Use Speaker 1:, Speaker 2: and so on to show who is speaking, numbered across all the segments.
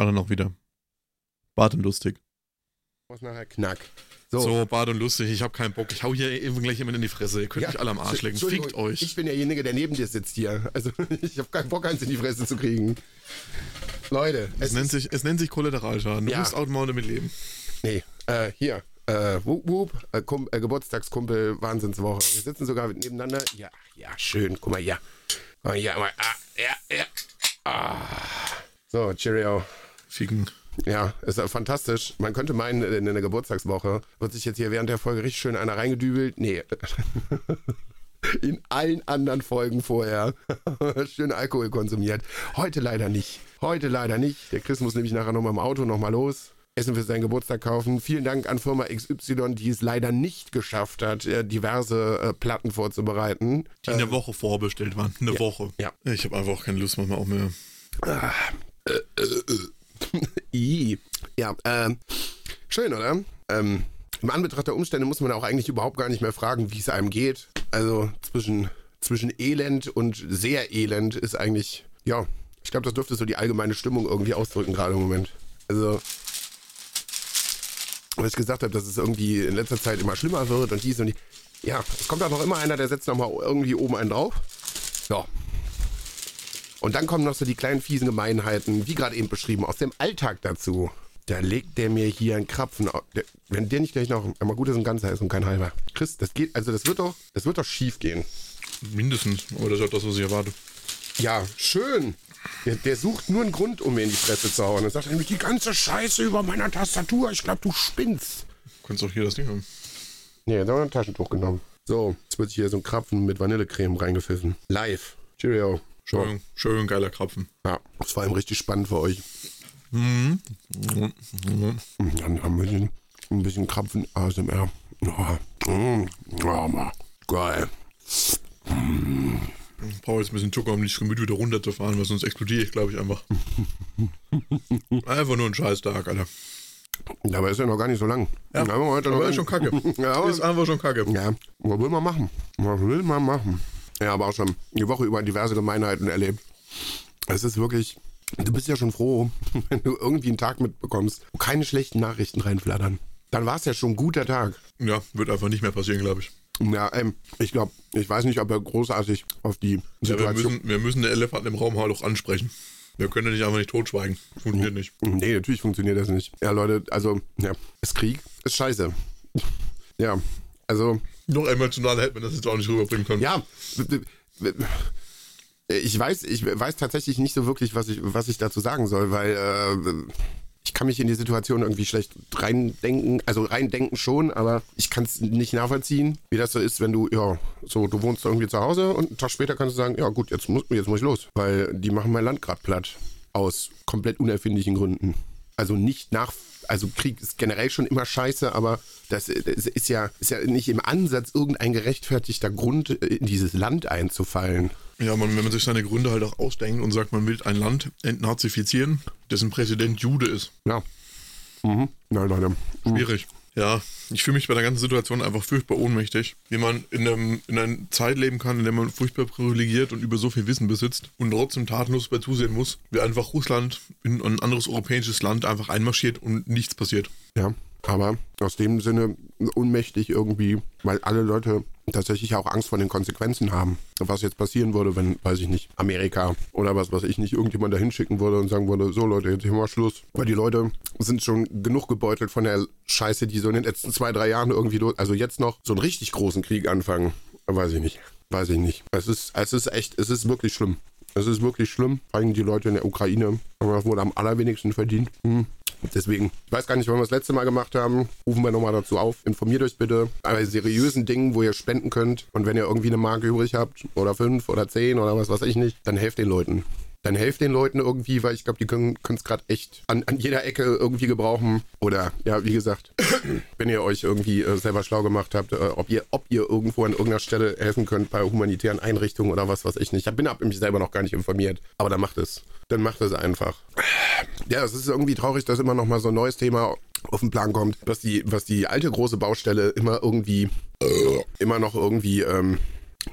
Speaker 1: Alle noch wieder. Bart und lustig.
Speaker 2: Was nachher Knack.
Speaker 1: So,
Speaker 2: So,
Speaker 1: Bart und lustig, ich hab keinen Bock. Ich hau hier eben gleich jemand in die Fresse. Ihr könnt
Speaker 2: Ja,
Speaker 1: mich alle am Arsch.
Speaker 2: Entschuldigung,
Speaker 1: Fickt euch.
Speaker 2: Ich bin derjenige, der neben dir sitzt hier. Also ich habe keinen Bock, eins in die Fresse zu kriegen. Leute,
Speaker 1: es,
Speaker 2: es
Speaker 1: nennt sich, es nennt sich Kollateralschaden. Du
Speaker 2: Ja.
Speaker 1: musst auch mal damit leben.
Speaker 2: nee, äh, hier, äh, wup, wup, äh, Kum, äh, Geburtstagskumpel, Wahnsinnswoche. Wir sitzen sogar nebeneinander. Ja, ja, schön. Guck mal, ja. Guck mal, ja, mal, ah, ja, ja. Ah. So, Cheerio.
Speaker 1: Ficken.
Speaker 2: Ja, ist ja fantastisch. Man könnte meinen, in einer Geburtstagswoche wird sich jetzt hier während der Folge richtig schön einer reingedübelt. Nee. In allen anderen Folgen vorher schön Alkohol konsumiert. Heute leider nicht. Heute leider nicht. Der Chris muss nämlich nachher nochmal im Auto nochmal los. Essen für seinen Geburtstag kaufen. Vielen Dank an Firma XY, die es leider nicht geschafft hat, äh, diverse äh, Platten vorzubereiten.
Speaker 1: Die eine Woche vorbestellt waren. Eine Woche.
Speaker 2: ja.
Speaker 1: Ich habe einfach auch keine Lust manchmal auch mehr.
Speaker 2: I. Ja, ähm, schön, oder? Ähm, Im Anbetracht der Umstände muss man auch eigentlich überhaupt gar nicht mehr fragen, wie es einem geht. Also zwischen, zwischen Elend und sehr Elend ist eigentlich, ja, ich glaube, das dürfte so die allgemeine Stimmung irgendwie ausdrücken gerade im Moment. Also, was ich gesagt habe, dass es irgendwie in letzter Zeit immer schlimmer wird und dies und die. Ja, es kommt auch noch immer einer, der setzt nochmal irgendwie oben einen drauf. Ja, und dann kommen noch so die kleinen fiesen Gemeinheiten, wie gerade eben beschrieben, aus dem Alltag dazu. Da legt der mir hier einen Krapfen. au- Der, wenn der nicht gleich noch einmal gut ist, ein ganzer ist und kein halber. Chris, das geht, also das wird doch, das wird doch schief gehen.
Speaker 1: Mindestens. Aber das ist auch das, was ich erwarte.
Speaker 2: Ja, schön. Der, der sucht nur einen Grund, um mir in die Fresse zu hauen. Er sagt nämlich die ganze Scheiße über meiner Tastatur. Ich glaube, du spinnst.
Speaker 1: Du kannst auch hier das Ding haben.
Speaker 2: Nee, da haben wir ein Taschentuch genommen. So, jetzt wird hier so ein Krapfen mit Vanillecreme reingepfiffen. Live. Cheerio.
Speaker 1: Schön, schön geiler Krapfen.
Speaker 2: Ja, das war eben richtig spannend für euch.
Speaker 1: Mhm.
Speaker 2: Dann haben wir den, ein bisschen Krapfen ASMR. Ja, mm, ja, ma, geil.
Speaker 1: Ich brauche jetzt ein bisschen Zucker, um das Gemüt wieder runterzufahren, weil sonst explodiere ich, glaube ich, einfach. einfach nur ein Scheißtag, Alter.
Speaker 2: Dabei ist ja noch gar nicht so lang.
Speaker 1: Ja,
Speaker 2: heute
Speaker 1: aber
Speaker 2: noch
Speaker 1: ist schon kacke.
Speaker 2: Ja, aber,
Speaker 1: Ist einfach schon kacke.
Speaker 2: ja, was will man machen? Was will man machen? Ja, aber auch schon die Woche über diverse Gemeinheiten erlebt. Es ist wirklich, du bist ja schon froh, wenn du irgendwie einen Tag mitbekommst, wo keine schlechten Nachrichten reinflattern. Dann war es ja schon ein guter Tag.
Speaker 1: Ja, wird einfach nicht mehr passieren, glaube ich.
Speaker 2: Ja, ähm, ich glaube, ich weiß nicht, ob er großartig auf die
Speaker 1: Ja, wir,
Speaker 2: Situation.
Speaker 1: müssen, wir müssen den Elefanten im Raum halt auch ansprechen. Wir können ja nicht einfach nicht totschweigen. Funktioniert nicht.
Speaker 2: Nee, natürlich funktioniert das nicht. Ja, Leute, also, ja, ist Krieg, ist scheiße. ja, also,
Speaker 1: Noch emotionaler hätte man das jetzt auch nicht rüberbringen können.
Speaker 2: ja, ich weiß, ich weiß tatsächlich nicht so wirklich, was ich, was ich dazu sagen soll, weil äh, ich kann mich in die Situation irgendwie schlecht reindenken, also reindenken schon, aber ich kann es nicht nachvollziehen, wie das so ist, wenn du, ja, so, du wohnst irgendwie zu Hause und einen Tag später kannst du sagen, ja gut, jetzt muss, jetzt muss ich los, weil die machen mein Land gerade platt. Aus komplett unerfindlichen Gründen. Also nicht nach, also Krieg ist generell schon immer scheiße, aber das, ist ja, ist ja nicht im Ansatz irgendein gerechtfertigter Grund, in dieses Land einzufallen.
Speaker 1: Ja, man, wenn man sich seine Gründe halt auch ausdenkt und sagt, man will ein Land entnazifizieren, dessen Präsident Jude ist.
Speaker 2: Ja. Mhm. Na, Leute.
Speaker 1: Schwierig. Ja, ich fühle mich bei der ganzen Situation einfach furchtbar ohnmächtig, wie man in, einem, in einer Zeit leben kann, in der man furchtbar privilegiert und über so viel Wissen besitzt und trotzdem tatenlos bei zusehen muss, wie einfach Russland in ein anderes europäisches Land einfach einmarschiert und nichts passiert.
Speaker 2: Ja. Aber aus dem Sinne unmächtig irgendwie, weil alle Leute tatsächlich auch Angst vor den Konsequenzen haben. Was jetzt passieren würde, wenn, weiß ich nicht, Amerika oder was weiß ich nicht, irgendjemand da hinschicken würde und sagen würde, so Leute, jetzt hier mal Schluss. Weil die Leute sind schon genug gebeutelt von der Scheiße, die so in den letzten zwei, drei Jahren irgendwie, also jetzt noch so einen richtig großen Krieg anfangen. Weiß ich nicht. Weiß ich nicht. Es ist, es ist echt, es ist wirklich schlimm. Es ist wirklich schlimm. Vor allem die Leute in der Ukraine haben das wohl am allerwenigsten verdient. Hm. Deswegen, ich weiß gar nicht, wann wir das letzte Mal gemacht haben. Rufen wir nochmal dazu auf. Informiert euch bitte bei seriösen Dingen, wo ihr spenden könnt. Und wenn ihr irgendwie eine Marke übrig habt, oder fünf oder zehn oder was weiß ich nicht, dann helft den Leuten. Dann helft den Leuten irgendwie, weil ich glaube, die können es gerade echt an, an jeder Ecke irgendwie gebrauchen. Oder ja, wie gesagt, wenn ihr euch irgendwie äh, selber schlau gemacht habt, äh, ob, ihr, ob ihr irgendwo an irgendeiner Stelle helfen könnt bei humanitären Einrichtungen oder was weiß ich nicht. Ich bin ab mich selber noch gar nicht informiert. Aber dann macht es. Dann macht es einfach. Ja, es ist irgendwie traurig, dass immer noch mal so ein neues Thema auf den Plan kommt, was die, was die alte große Baustelle immer irgendwie, äh, immer noch irgendwie, ähm,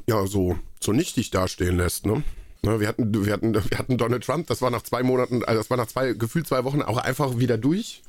Speaker 2: ja, so, so nichtig dastehen lässt, ne? Ne, wir hatten, wir hatten, wir hatten Donald Trump, das war nach zwei Monaten, also das war nach zwei, gefühlt zwei Wochen auch einfach wieder durch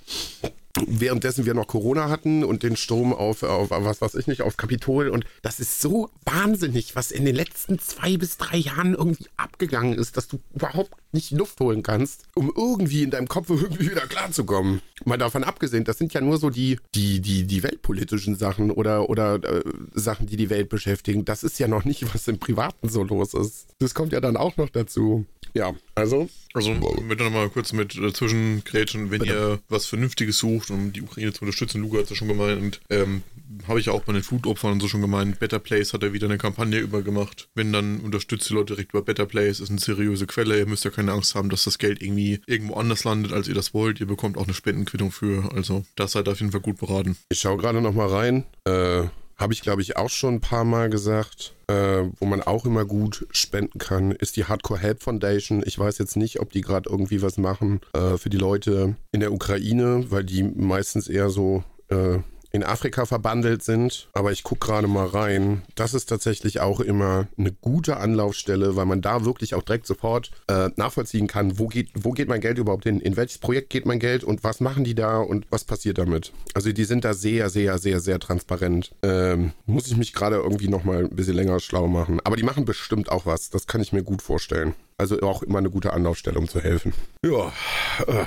Speaker 2: währenddessen wir noch Corona hatten und den Sturm auf, auf was weiß ich nicht, auf Kapitol. Und das ist so wahnsinnig, was in den letzten zwei bis drei Jahren irgendwie abgegangen ist, dass du überhaupt nicht Luft holen kannst, um irgendwie in deinem Kopf irgendwie wieder klarzukommen. Mal davon abgesehen, das sind ja nur so die, die, die, die weltpolitischen Sachen oder, oder äh, Sachen, die die Welt beschäftigen. Das ist ja noch nicht, was im Privaten so los ist. Das kommt ja dann auch noch dazu. Ja, also.
Speaker 1: Also, mit noch mal kurz mit dazwischen grätschen, wenn Bitte. ihr was Vernünftiges sucht, um die Ukraine zu unterstützen, Luca hat es ja schon gemeint, ähm, habe ich ja auch bei den Flutopfern und so schon gemeint, Better Place hat er wieder eine Kampagne übergemacht. Wenn dann unterstützt die Leute direkt über Better Place, ist eine seriöse Quelle, ihr müsst ja keine Angst haben, dass das Geld irgendwie irgendwo anders landet, als ihr das wollt. Ihr bekommt auch eine Spendenquittung für, also das seid auf jeden Fall gut beraten.
Speaker 2: Ich schaue gerade noch mal rein. Äh, habe ich, glaube ich, auch schon ein paar Mal gesagt. Äh, wo man auch immer gut spenden kann, ist die Hardcore Help Foundation. Ich weiß jetzt nicht, ob die gerade irgendwie was machen äh, für die Leute in der Ukraine, weil die meistens eher so äh, in Afrika verbandelt sind. Aber ich gucke gerade mal rein. Das ist tatsächlich auch immer eine gute Anlaufstelle, weil man da wirklich auch direkt sofort äh, nachvollziehen kann, wo geht, wo geht mein Geld überhaupt hin? In welches Projekt geht mein Geld und was machen die da und was passiert damit? Also die sind da sehr, sehr, sehr, sehr transparent. Ähm, muss ich mich gerade irgendwie nochmal ein bisschen länger schlau machen. Aber die machen bestimmt auch was. Das kann ich mir gut vorstellen. Also auch immer eine gute Anlaufstelle, um zu helfen. Ja. Äh.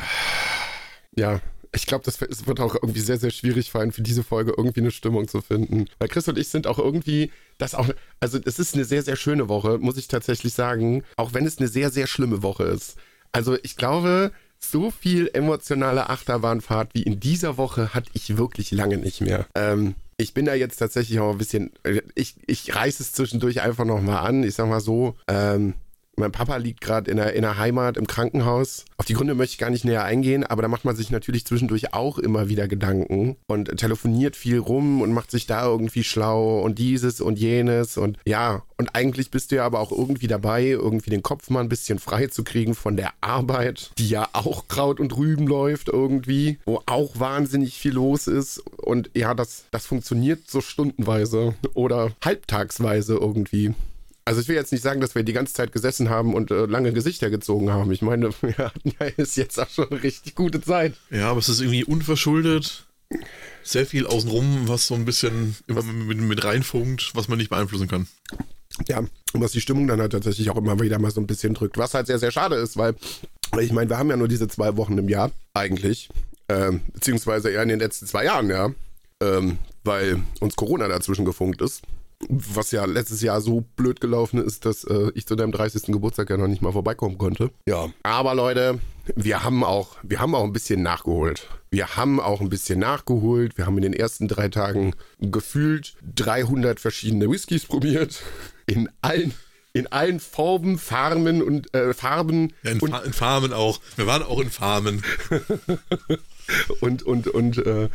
Speaker 2: Ja, ich glaube, das wird auch irgendwie sehr, sehr schwierig sein, für diese Folge irgendwie eine Stimmung zu finden. Weil Chris und ich sind auch irgendwie, das auch, also es ist eine sehr, sehr schöne Woche, muss ich tatsächlich sagen, auch wenn es eine sehr, sehr schlimme Woche ist. Also ich glaube, so viel emotionale Achterbahnfahrt wie in dieser Woche hatte ich wirklich lange nicht mehr. Ähm, ich bin da jetzt tatsächlich auch ein bisschen, ich, ich reiße es zwischendurch einfach nochmal an. Ich sag mal so, ähm, mein Papa liegt gerade in der, in der Heimat im Krankenhaus. Auf die Gründe möchte ich gar nicht näher eingehen, aber da macht man sich natürlich zwischendurch auch immer wieder Gedanken und telefoniert viel rum und macht sich da irgendwie schlau und dieses und jenes und ja, und eigentlich bist du ja aber auch irgendwie dabei, irgendwie den Kopf mal ein bisschen frei zu kriegen von der Arbeit, die ja auch Kraut und Rüben läuft irgendwie, wo auch wahnsinnig viel los ist und ja, das, das funktioniert so stundenweise oder halbtagsweise irgendwie. Also ich will jetzt nicht sagen, dass wir die ganze Zeit gesessen haben und äh, lange Gesichter gezogen haben. Ich meine, wir hatten ja ist jetzt auch schon eine richtig gute Zeit.
Speaker 1: Ja, aber es ist irgendwie unverschuldet. Sehr viel außenrum, was so ein bisschen immer mit, mit reinfunkt, was man nicht beeinflussen kann.
Speaker 2: Ja, und was die Stimmung dann halt tatsächlich auch immer wieder mal so ein bisschen drückt. Was halt sehr, sehr schade ist, weil ich meine, wir haben ja nur diese zwei Wochen im Jahr eigentlich. Ähm, beziehungsweise eher in den letzten zwei Jahren, ja. Ähm, weil uns Corona dazwischen gefunkt ist was ja letztes Jahr so blöd gelaufen ist, dass äh, ich zu deinem 30. Geburtstag ja noch nicht mal vorbeikommen konnte. Ja. Aber Leute, wir haben auch, wir haben auch ein bisschen nachgeholt. Wir haben auch ein bisschen nachgeholt. Wir haben in den ersten drei Tagen gefühlt 300 verschiedene Whiskys probiert. In allen in allen Formen, Farben und äh, Farben.
Speaker 1: Ja, in,
Speaker 2: und
Speaker 1: Fa in Farmen auch. Wir waren auch in Farmen.
Speaker 2: und und und äh,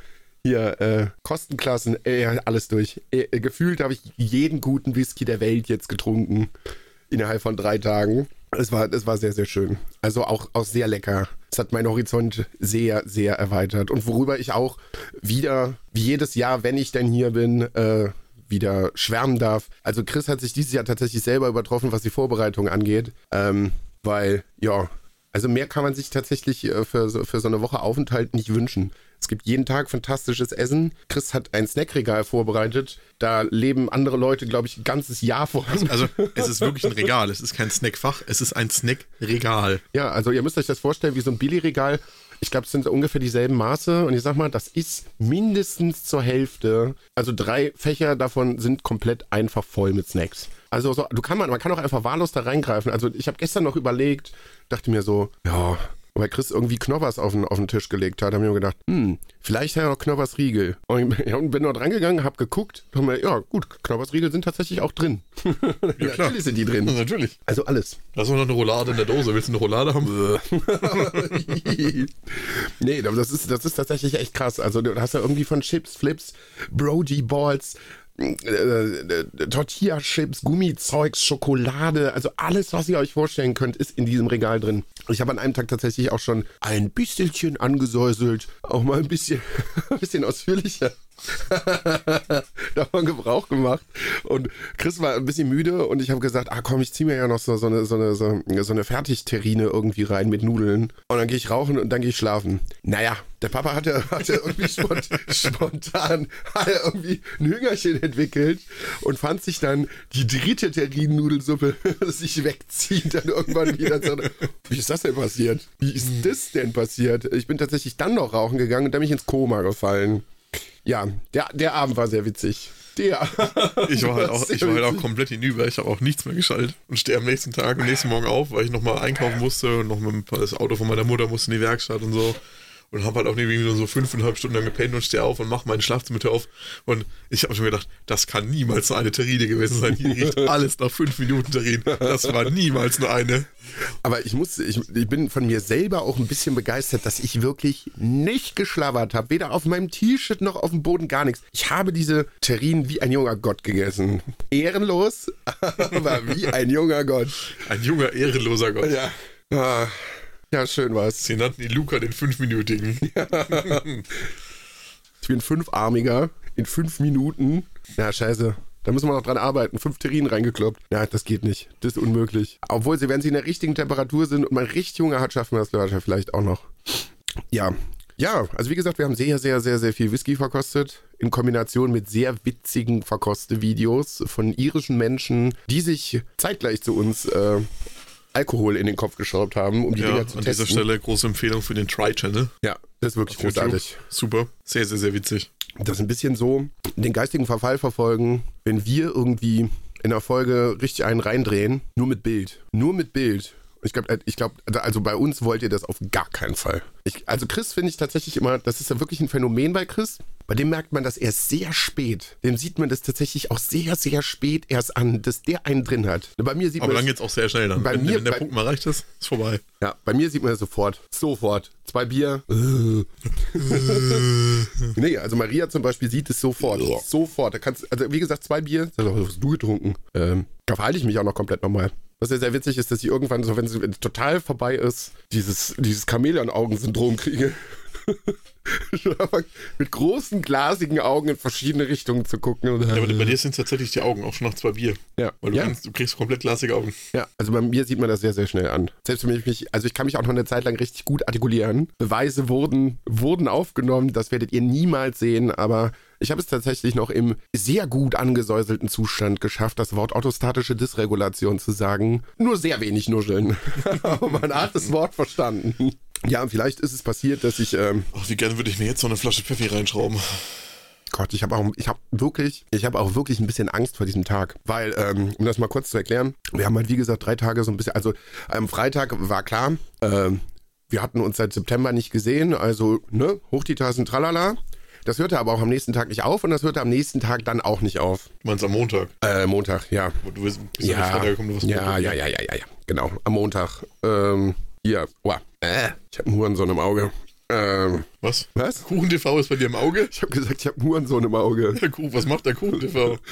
Speaker 2: hier, äh, Kostenklassen, äh, alles durch. Äh, gefühlt habe ich jeden guten Whisky der Welt jetzt getrunken. Innerhalb von drei Tagen. Es war, es war sehr, sehr schön. Also auch, auch sehr lecker. Es hat meinen Horizont sehr, sehr erweitert. Und worüber ich auch wieder, wie jedes Jahr, wenn ich denn hier bin, äh, wieder schwärmen darf. Also Chris hat sich dieses Jahr tatsächlich selber übertroffen, was die Vorbereitung angeht. Ähm, weil, ja, also mehr kann man sich tatsächlich äh, für, für so eine Woche Aufenthalt nicht wünschen. Es gibt jeden Tag fantastisches Essen. Chris hat ein Snackregal vorbereitet. Da leben andere Leute, glaube ich, ein ganzes Jahr vor.
Speaker 1: Also, also, es ist wirklich ein Regal. Es ist kein Snackfach, es ist ein Snackregal.
Speaker 2: Ja, also ihr müsst euch das vorstellen wie so ein Billigregal. Ich glaube, es sind ungefähr dieselben Maße. Und ich sag mal, das ist mindestens zur Hälfte. Also drei Fächer davon sind komplett einfach voll mit Snacks. Also so, du kann man, man kann auch einfach wahllos da reingreifen. Also ich habe gestern noch überlegt, dachte mir so, ja, weil Chris irgendwie Knoppers auf den, auf den Tisch gelegt hat, haben wir gedacht, hm, vielleicht hat er noch Knoppers Riegel. Und ich bin dort rangegangen, hab geguckt, hab mir, ja gut, Knoppers Riegel sind tatsächlich auch drin. Ja, ja natürlich sind die drin.
Speaker 1: Ja, natürlich.
Speaker 2: Also alles.
Speaker 1: Da ist noch eine Roulade in der Dose. Willst du eine Roulade haben?
Speaker 2: nee, das ist, das ist tatsächlich echt krass. Also du hast ja irgendwie von Chips, Flips, Brody Balls, äh, äh, Tortilla-Chips, Gummizeugs, Schokolade, also alles, was ihr euch vorstellen könnt, ist in diesem Regal drin. Ich habe an einem Tag tatsächlich auch schon ein bisschen angesäuselt, auch mal ein bisschen, ein bisschen ausführlicher. davon Gebrauch gemacht. Und Chris war ein bisschen müde und ich habe gesagt, ah komm, ich ziehe mir ja noch so, so, eine, so, eine, so, so eine Fertigterrine irgendwie rein mit Nudeln. Und dann gehe ich rauchen und dann gehe ich schlafen. Naja, der Papa hatte, hatte irgendwie spont, spontan hatte irgendwie ein Hüngerchen entwickelt und fand sich dann die dritte Terrinen-Nudelsuppe sich wegziehen, dann irgendwann wieder so, wie ist das denn passiert? Wie ist das denn passiert? Ich bin tatsächlich dann noch rauchen gegangen und dann bin ich ins Koma gefallen. Ja, der, der Abend war sehr witzig. Der.
Speaker 1: Ich war halt auch, ich war halt auch komplett hinüber. Ich habe auch nichts mehr geschaltet und stehe am nächsten Tag, am nächsten Morgen auf, weil ich nochmal einkaufen musste und noch mit das Auto von meiner Mutter musste in die Werkstatt und so und habe halt auch irgendwie nur so fünfeinhalb Stunden lang gepennt und stehe auf und mache meine Schlafzimmer auf. Und ich habe schon gedacht, das kann niemals nur eine Terrine gewesen sein. Hier riecht alles nach fünf Minuten Terrine. Das war niemals nur eine.
Speaker 2: Aber ich muss, ich, ich bin von mir selber auch ein bisschen begeistert, dass ich wirklich nicht geschlabbert habe. Weder auf meinem T-Shirt noch auf dem Boden, gar nichts. Ich habe diese Terrinen wie ein junger Gott gegessen. Ehrenlos, aber wie ein junger Gott.
Speaker 1: Ein junger, ehrenloser Gott.
Speaker 2: Ja. Ah. Ja, schön was.
Speaker 1: Sie nannten ihn Luca den Fünfminütigen. Ja.
Speaker 2: ich bin fünfarmiger in fünf Minuten. Ja, scheiße. Da müssen wir noch dran arbeiten. Fünf Terrinen reingekloppt. Ja, das geht nicht. Das ist unmöglich. Obwohl sie, wenn sie in der richtigen Temperatur sind und man richtig Hunger hat, schaffen wir das vielleicht auch noch. Ja. Ja, also wie gesagt, wir haben sehr, sehr, sehr, sehr viel Whisky verkostet. In Kombination mit sehr witzigen Verkoste-Videos von irischen Menschen, die sich zeitgleich zu uns äh, Alkohol in den Kopf geschraubt haben, um die ja, Dinger zu
Speaker 1: an
Speaker 2: testen.
Speaker 1: An dieser Stelle große Empfehlung für den Try-Channel.
Speaker 2: Ja, das ist wirklich großartig.
Speaker 1: Super, sehr, sehr, sehr witzig.
Speaker 2: Das ist ein bisschen so, den geistigen Verfall verfolgen, wenn wir irgendwie in der Folge richtig einen reindrehen, nur mit Bild. Nur mit Bild. Ich glaube, ich glaub, also bei uns wollt ihr das auf gar keinen Fall. Ich, also Chris finde ich tatsächlich immer, das ist ja wirklich ein Phänomen bei Chris. Bei dem merkt man das erst sehr spät. Dem sieht man das tatsächlich auch sehr, sehr spät erst an, dass der einen drin hat. Bei mir sieht
Speaker 1: Aber
Speaker 2: man
Speaker 1: dann geht es auch sehr schnell dann.
Speaker 2: Bei
Speaker 1: wenn,
Speaker 2: mir,
Speaker 1: wenn der
Speaker 2: bei,
Speaker 1: Punkt mal reicht ist, ist vorbei.
Speaker 2: Ja, bei mir sieht man das sofort. Sofort. Zwei Bier. nee, also Maria zum Beispiel sieht es sofort. sofort. Da kannst, also wie gesagt, zwei Bier. Was hast du getrunken? Ähm, da verhalte ich mich auch noch komplett normal. Was ja sehr witzig ist, dass ich irgendwann so, wenn es total vorbei ist, dieses, dieses Chamäleon-Augen-Syndrom kriege. mit großen glasigen Augen in verschiedene Richtungen zu gucken.
Speaker 1: Ja, aber bei dir sind es tatsächlich die Augen, auch schon nach zwei Bier.
Speaker 2: Ja.
Speaker 1: Weil du,
Speaker 2: ja.
Speaker 1: Kannst, du kriegst komplett glasige Augen.
Speaker 2: Ja, also bei mir sieht man das sehr, sehr schnell an. Selbst wenn ich mich, also ich kann mich auch noch eine Zeit lang richtig gut artikulieren. Beweise wurden, wurden aufgenommen, das werdet ihr niemals sehen, aber ich habe es tatsächlich noch im sehr gut angesäuselten Zustand geschafft, das Wort orthostatische Dysregulation zu sagen. Nur sehr wenig nuscheln. Aber man hat das Wort verstanden. Ja, vielleicht ist es passiert, dass ich. Ähm,
Speaker 1: Ach, wie gerne würde ich mir jetzt so eine Flasche Pfeffi reinschrauben.
Speaker 2: Gott, ich habe auch, ich habe wirklich, ich habe auch wirklich ein bisschen Angst vor diesem Tag, weil, ähm, um das mal kurz zu erklären, wir haben halt wie gesagt drei Tage so ein bisschen, also am Freitag war klar, ähm, wir hatten uns seit September nicht gesehen, also ne, hoch die Tassen, tralala. Das hörte aber auch am nächsten Tag nicht auf und das hörte am nächsten Tag dann auch nicht auf.
Speaker 1: Du meinst am Montag?
Speaker 2: Äh, Montag, ja.
Speaker 1: Du bist, bist
Speaker 2: ja,
Speaker 1: Freitag gekommen, du warst
Speaker 2: ja,
Speaker 1: Montag.
Speaker 2: ja, ja, ja, ja, ja, genau, am Montag. Ähm, hier, oh, äh, ich habe einen Hurensohn im Auge. Ähm,
Speaker 1: Was?
Speaker 2: was?
Speaker 1: Kuchen TV ist bei dir im Auge?
Speaker 2: Ich habe gesagt, ich habe einen Hurensohn im Auge.
Speaker 1: Der Kuh, was macht der Kuchen TV?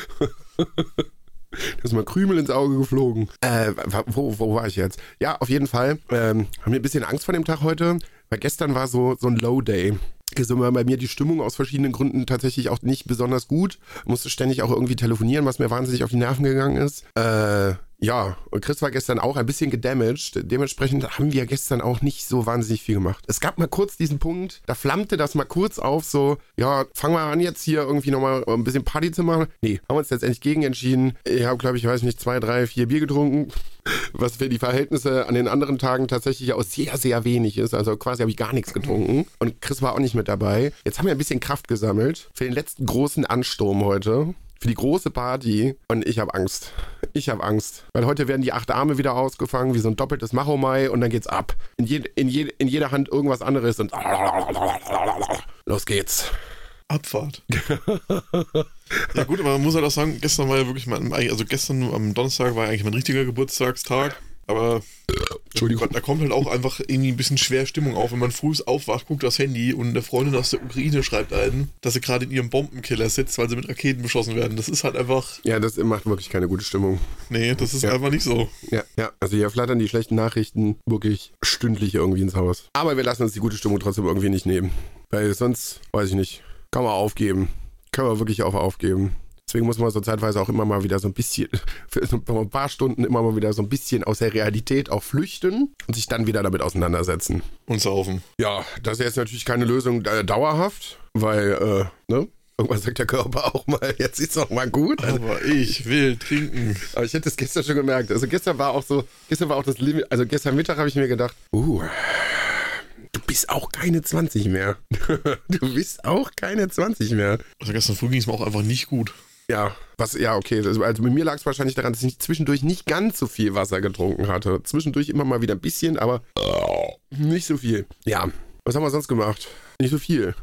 Speaker 2: Da ist mal Krümel ins Auge geflogen. Äh, wo, wo war ich jetzt? Ja, auf jeden Fall. Ähm, haben wir ein bisschen Angst vor dem Tag heute, weil gestern war so, so ein Low Day. Gestern war bei mir die Stimmung aus verschiedenen Gründen tatsächlich auch nicht besonders gut. Musste ständig auch irgendwie telefonieren, was mir wahnsinnig auf die Nerven gegangen ist. Äh, ja, und Chris war gestern auch ein bisschen gedamaged. Dementsprechend haben wir gestern auch nicht so wahnsinnig viel gemacht. Es gab mal kurz diesen Punkt, da flammte das mal kurz auf, so, ja, fangen wir an jetzt hier irgendwie nochmal ein bisschen Party zu machen. Nee, haben uns letztendlich gegen entschieden. Ich habe, glaube ich, weiß nicht, zwei, drei, vier Bier getrunken, was für die Verhältnisse an den anderen Tagen tatsächlich auch sehr, sehr wenig ist. Also quasi habe ich gar nichts getrunken. Und Chris war auch nicht mit dabei. Jetzt haben wir ein bisschen Kraft gesammelt für den letzten großen Ansturm heute für die große Party und ich habe Angst. Ich habe Angst. Weil heute werden die acht Arme wieder ausgefangen, wie so ein doppeltes Machomai und dann geht's ab. In, je, in, je, in jeder Hand irgendwas anderes und los geht's.
Speaker 1: Abfahrt. ja gut, aber man muss halt auch sagen, gestern war ja wirklich mein, also gestern am Donnerstag war eigentlich mein richtiger Geburtstagstag. Aber
Speaker 2: Entschuldigung.
Speaker 1: da kommt halt auch einfach irgendwie ein bisschen schwer Stimmung auf, wenn man früh aufwacht, guckt das Handy und eine Freundin aus der Ukraine schreibt einen, dass sie gerade in ihrem Bombenkiller sitzt, weil sie mit Raketen beschossen werden. Das ist halt einfach.
Speaker 2: Ja, das macht wirklich keine gute Stimmung.
Speaker 1: Nee, das ist
Speaker 2: Ja.
Speaker 1: einfach nicht so.
Speaker 2: Ja, ja. Also hier flattern die schlechten Nachrichten wirklich stündlich irgendwie ins Haus. Aber wir lassen uns die gute Stimmung trotzdem irgendwie nicht nehmen. Weil sonst, weiß ich nicht, kann man aufgeben. Kann man wirklich auch aufgeben. Deswegen muss man so zeitweise auch immer mal wieder so ein bisschen, für so ein paar Stunden immer mal wieder so ein bisschen aus der Realität auch flüchten und sich dann wieder damit auseinandersetzen.
Speaker 1: Und saufen.
Speaker 2: Ja, das ist jetzt natürlich keine Lösung äh, dauerhaft, weil, äh, ne? Irgendwann sagt der Körper auch mal, jetzt ist auch mal gut. Also,
Speaker 1: Aber ich will trinken.
Speaker 2: aber ich hätte es gestern schon gemerkt. Also gestern war auch so, gestern war auch das Limit, also gestern Mittag habe ich mir gedacht, uh, du bist auch keine 20 mehr. du bist auch keine 20 mehr.
Speaker 1: Also gestern früh ging es mir auch einfach nicht gut.
Speaker 2: Ja, was, ja, okay. Also, also bei mir lag es wahrscheinlich daran, dass ich zwischendurch nicht ganz so viel Wasser getrunken hatte. Zwischendurch immer mal wieder ein bisschen, aber nicht so viel. Ja, was haben wir sonst gemacht? Nicht so viel.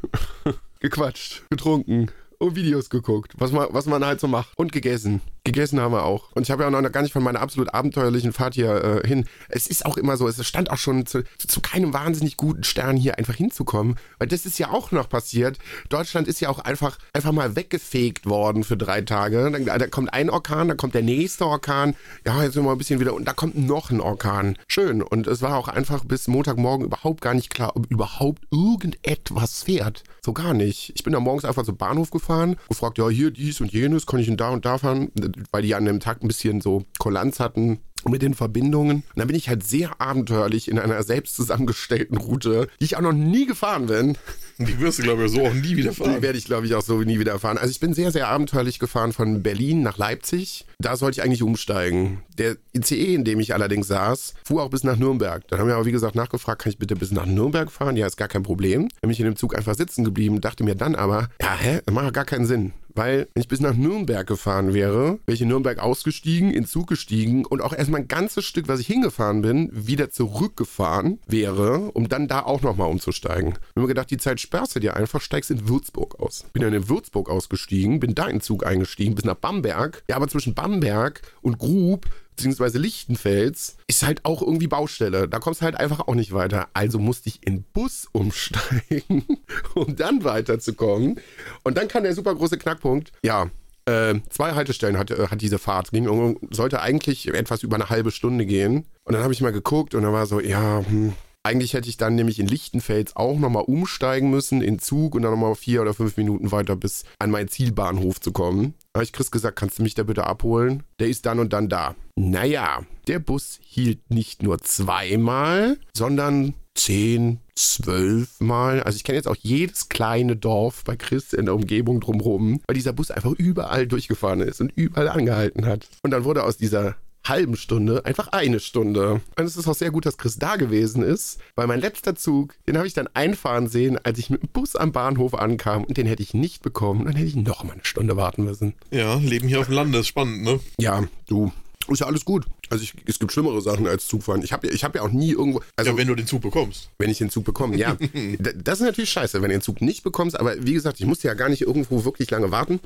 Speaker 2: Gequatscht, getrunken und Videos geguckt, was man, was man halt so macht. Und gegessen. Gegessen haben wir auch. Und ich habe ja auch noch gar nicht von meiner absolut abenteuerlichen Fahrt hier äh, hin. Es ist auch immer so, es stand auch schon zu, zu keinem wahnsinnig guten Stern hier einfach hinzukommen. Weil das ist ja auch noch passiert. Deutschland ist ja auch einfach, einfach mal weggefegt worden für drei Tage. Dann, da kommt ein Orkan, dann kommt der nächste Orkan. Ja, jetzt sind wir ein bisschen wieder. Und da kommt noch ein Orkan. Schön. Und es war auch einfach bis Montagmorgen überhaupt gar nicht klar, ob überhaupt irgendetwas fährt. So gar nicht. Ich bin da morgens einfach zum Bahnhof gefahren, gefragt, ja, hier dies und jenes, kann ich denn da und da fahren? Weil die an dem Tag ein bisschen so Kulanz hatten mit den Verbindungen. Und dann bin ich halt sehr abenteuerlich in einer selbst zusammengestellten Route, die ich auch noch nie gefahren bin.
Speaker 1: Die wirst du, glaube ich, so auch nie wieder
Speaker 2: Die
Speaker 1: fahren.
Speaker 2: werde ich, glaube ich, auch so nie wieder fahren. Also ich bin sehr, sehr abenteuerlich gefahren von Berlin nach Leipzig. Da sollte ich eigentlich umsteigen. Der ICE, in dem ich allerdings saß, fuhr auch bis nach Nürnberg. Dann haben wir aber, wie gesagt, nachgefragt, kann ich bitte bis nach Nürnberg fahren? Ja, ist gar kein Problem. Dann bin ich in dem Zug einfach sitzen geblieben, dachte mir dann aber, ja, hä, das macht gar keinen Sinn. Weil, wenn ich bis nach Nürnberg gefahren wäre, wäre ich in Nürnberg ausgestiegen, in Zug gestiegen und auch erstmal ein ganzes Stück, was ich hingefahren bin, wieder zurückgefahren wäre, um dann da auch nochmal umzusteigen. Ich habe mir gedacht, die Zeit sperrst du dir einfach, steigst in Würzburg aus. Bin dann in Würzburg ausgestiegen, bin da in Zug eingestiegen, bis nach Bamberg. Ja, aber zwischen Bamberg und Grub beziehungsweise Lichtenfels ist halt auch irgendwie Baustelle. Da kommst du halt einfach auch nicht weiter. Also musste ich in Bus umsteigen, um dann weiterzukommen. Und dann kam der super große Knackpunkt. Ja, äh, zwei Haltestellen hat, äh, hat diese Fahrt. Ging, sollte eigentlich etwas über eine halbe Stunde gehen. Und dann habe ich mal geguckt und dann war so, ja, hm, eigentlich hätte ich dann nämlich in Lichtenfels auch nochmal umsteigen müssen in Zug und dann nochmal vier oder fünf Minuten weiter bis an meinen Zielbahnhof zu kommen. Habe ich Chris gesagt, kannst du mich da bitte abholen? Der ist dann und dann da. Naja, der Bus hielt nicht nur zweimal, sondern zehn, zwölf Mal. Also ich kenne jetzt auch jedes kleine Dorf bei Chris in der Umgebung drumherum, weil dieser Bus einfach überall durchgefahren ist und überall angehalten hat. Und dann wurde aus dieser halben Stunde einfach eine Stunde. Und es ist auch sehr gut, dass Chris da gewesen ist, weil mein letzter Zug, den habe ich dann einfahren sehen, als ich mit dem Bus am Bahnhof ankam und den hätte ich nicht bekommen. Dann hätte ich noch mal eine Stunde warten müssen.
Speaker 1: Ja, Leben hier auf dem Lande ist spannend, ne?
Speaker 2: Ja, du. Ist ja alles gut. Also ich, es gibt schlimmere Sachen als Zugfahren. Ich habe ja, ich hab ja auch nie irgendwo. Also
Speaker 1: ja, wenn du den Zug bekommst.
Speaker 2: wenn ich den Zug bekomme, ja. Das ist natürlich scheiße, wenn du den Zug nicht bekommst. Aber wie gesagt, ich musste ja gar nicht irgendwo wirklich lange warten.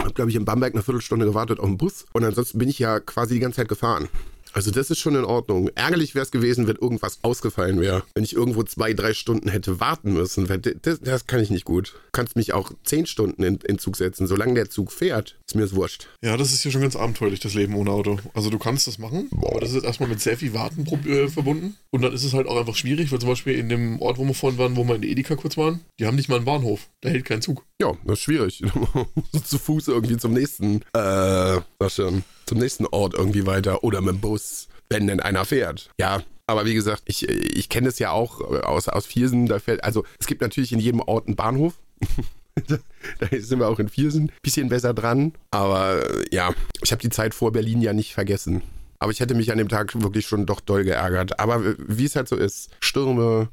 Speaker 2: Habe, glaube ich, in Bamberg eine Viertelstunde gewartet auf den Bus. Und ansonsten bin ich ja quasi die ganze Zeit gefahren. Also das ist schon in Ordnung. Ärgerlich wäre es gewesen, wenn irgendwas ausgefallen wäre. Wenn ich irgendwo zwei, drei Stunden hätte warten müssen. Das, das kann ich nicht gut. Du kannst mich auch zehn Stunden in, in Zug setzen. Solange der Zug fährt, ist mir das wurscht.
Speaker 1: Ja, das ist ja schon ganz abenteuerlich, das Leben ohne Auto. Also du kannst das machen, aber das ist erstmal mit sehr viel Warten äh, verbunden. Und dann ist es halt auch einfach schwierig, weil zum Beispiel in dem Ort, wo wir vorhin waren, wo wir in der Edeka kurz waren, die haben nicht mal einen Bahnhof. Da hält kein Zug.
Speaker 2: Ja, das ist schwierig. Zu Fuß irgendwie zum nächsten, äh, was schon, zum nächsten Ort irgendwie weiter oder mit dem Bus, wenn denn einer fährt. Ja, aber wie gesagt, ich, ich kenne es ja auch aus, aus Viersen, da fährt, also es gibt natürlich in jedem Ort einen Bahnhof. da sind wir auch in Viersen. Bisschen besser dran. Aber äh, ja, ich habe die Zeit vor Berlin ja nicht vergessen. Aber ich hätte mich an dem Tag wirklich schon doch doll geärgert. Aber wie es halt so ist, Stürme,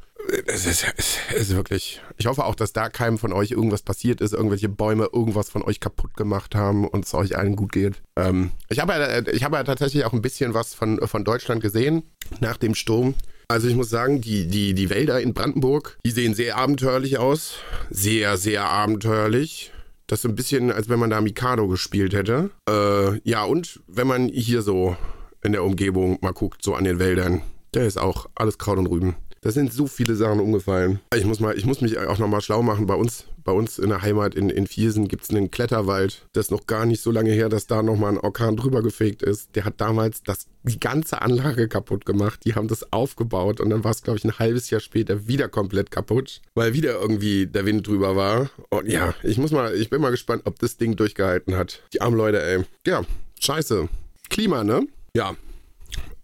Speaker 2: es ist, es ist wirklich. Ich hoffe auch, dass da keinem von euch irgendwas passiert ist, irgendwelche Bäume irgendwas von euch kaputt gemacht haben und es euch allen gut geht. Ähm, ich habe ja, habe ja tatsächlich auch ein bisschen was von, von Deutschland gesehen nach dem Sturm. Also ich muss sagen, die, die, die Wälder in Brandenburg, die sehen sehr abenteuerlich aus. Sehr, sehr abenteuerlich. Das ist so ein bisschen, als wenn man da Mikado gespielt hätte. Äh, ja, und wenn man hier so in der Umgebung mal guckt, so an den Wäldern, da ist auch alles Kraut und Rüben. Da sind so viele Sachen umgefallen. Ich muss, mal, ich muss mich auch nochmal schlau machen bei uns, bei uns in der Heimat in, in Viersen gibt es einen Kletterwald. Das ist noch gar nicht so lange her, dass da nochmal ein Orkan drüber gefegt ist. Der hat damals das, die ganze Anlage kaputt gemacht. Die haben das aufgebaut und dann war es, glaube ich, ein halbes Jahr später wieder komplett kaputt, weil wieder irgendwie der Wind drüber war. Und ja, ich muss mal, ich bin mal gespannt, ob das Ding durchgehalten hat. Die armen Leute, ey. Ja, scheiße. Klima, ne? Ja.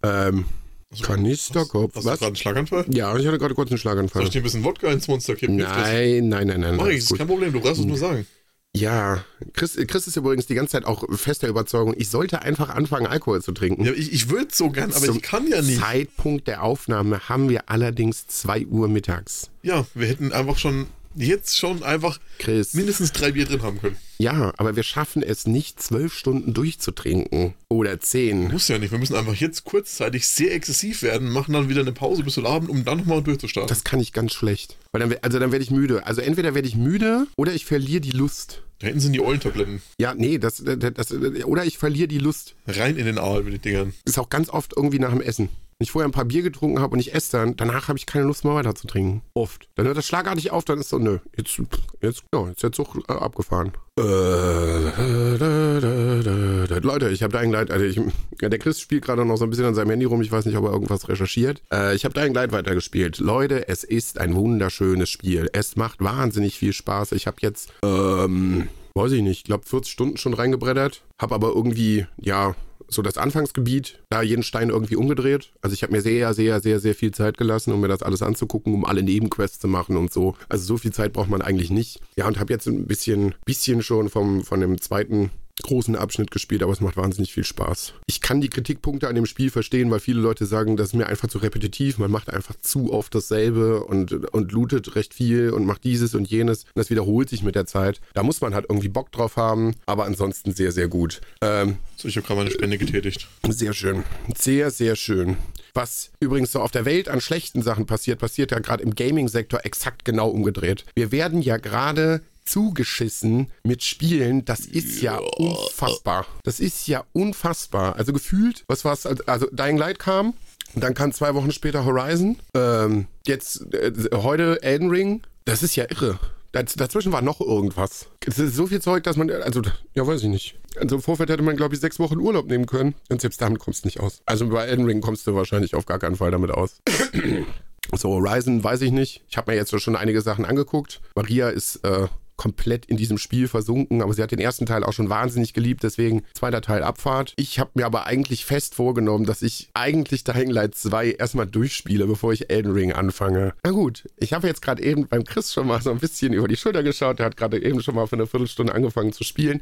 Speaker 2: Ähm, Kanisterkopf.
Speaker 1: Hast, hast du gerade einen Schlaganfall?
Speaker 2: Ja, ich hatte gerade kurz einen Schlaganfall.
Speaker 1: Soll ich dir ein bisschen Wodka ins Monster kippen?
Speaker 2: Nein, nein, nein, nein.
Speaker 1: Mach ich, ist
Speaker 2: gut.
Speaker 1: kein Problem, du brauchst es nur sagen.
Speaker 2: Ja, Chris, Chris ist übrigens die ganze Zeit auch fester Überzeugung, ich sollte einfach anfangen, Alkohol zu trinken.
Speaker 1: Ja, ich ich würde so gern, aber
Speaker 2: Zum
Speaker 1: ich kann ja nicht.
Speaker 2: Zeitpunkt der Aufnahme haben wir allerdings 2 Uhr mittags.
Speaker 1: Ja, wir hätten einfach schon, jetzt schon einfach
Speaker 2: Chris.
Speaker 1: mindestens drei Bier drin haben können.
Speaker 2: Ja, aber wir schaffen es nicht, zwölf Stunden durchzutrinken. Oder zehn.
Speaker 1: Muss ja nicht, wir müssen einfach jetzt kurzzeitig sehr exzessiv werden, machen dann wieder eine Pause bis zum Abend, um dann nochmal durchzustarten.
Speaker 2: Das kann ich ganz schlecht. Weil dann, also dann werde ich müde. Also entweder werde ich müde oder ich verliere die Lust.
Speaker 1: da hinten sind die Eulentabletten.
Speaker 2: Ja, nee, das, das, das, oder ich verliere die Lust.
Speaker 1: Rein in den Aal mit den Dingern.
Speaker 2: Ist auch ganz oft irgendwie nach dem Essen. Wenn ich vorher ein paar Bier getrunken habe und ich esse dann, danach habe ich keine Lust mehr weiter zu trinken. Oft. Dann hört das schlagartig auf, dann ist so, nö, jetzt, jetzt, ja, jetzt ist der Zug äh, abgefahren. Äh, da, da, da, da, da. Leute, ich habe Dying Light, also ich, ja, der Chris spielt gerade noch so ein bisschen an seinem Handy rum, ich weiß nicht, ob er irgendwas recherchiert. Äh, ich habe Dying Light weitergespielt. Leute, es ist ein wunderschönes Spiel. Es macht wahnsinnig viel Spaß. Ich habe jetzt, ähm, weiß ich nicht, ich glaube 40 Stunden schon reingebreddert. Hab aber irgendwie, ja, so das Anfangsgebiet, da jeden Stein irgendwie umgedreht. Also ich habe mir sehr, sehr, sehr, sehr viel Zeit gelassen, um mir das alles anzugucken, um alle Nebenquests zu machen und so. Also so viel Zeit braucht man eigentlich nicht. Ja, und habe jetzt ein bisschen, bisschen schon vom, von dem zweiten großen Abschnitt gespielt, aber es macht wahnsinnig viel Spaß. Ich kann die Kritikpunkte an dem Spiel verstehen, weil viele Leute sagen, das ist mir einfach zu repetitiv, man macht einfach zu oft dasselbe und, und lootet recht viel und macht dieses und jenes. Und das wiederholt sich mit der Zeit. Da muss man halt irgendwie Bock drauf haben, aber ansonsten sehr, sehr gut. Ähm,
Speaker 1: So, ich habe gerade meine Spende getätigt.
Speaker 2: sehr schön. Sehr, sehr schön. Was übrigens so auf der Welt an schlechten Sachen passiert, passiert ja gerade im Gaming-Sektor exakt genau umgedreht. Wir werden ja gerade zugeschissen mit Spielen, das ist ja unfassbar. Das ist ja unfassbar. Also gefühlt, was war's, also Dying Light kam, dann kam zwei Wochen später Horizon, ähm, jetzt äh, heute Elden Ring, das ist ja irre. Daz dazwischen war noch irgendwas. Es ist so viel Zeug, dass man, also, ja, weiß ich nicht. Also im Vorfeld hätte man, glaube ich, sechs Wochen Urlaub nehmen können. Und selbst damit kommst du nicht aus. Also bei Elden Ring kommst du wahrscheinlich auf gar keinen Fall damit aus. so, Horizon weiß ich nicht. Ich habe mir jetzt schon einige Sachen angeguckt. Maria ist äh, komplett in diesem Spiel versunken, aber sie hat den ersten Teil auch schon wahnsinnig geliebt, deswegen zweiter Teil Abfahrt. Ich habe mir aber eigentlich fest vorgenommen, dass ich eigentlich Dying Light 2 erstmal durchspiele, bevor ich Elden Ring anfange. Na gut, ich habe jetzt gerade eben beim Chris schon mal so ein bisschen über die Schulter geschaut, der hat gerade eben schon mal für eine Viertelstunde angefangen zu spielen.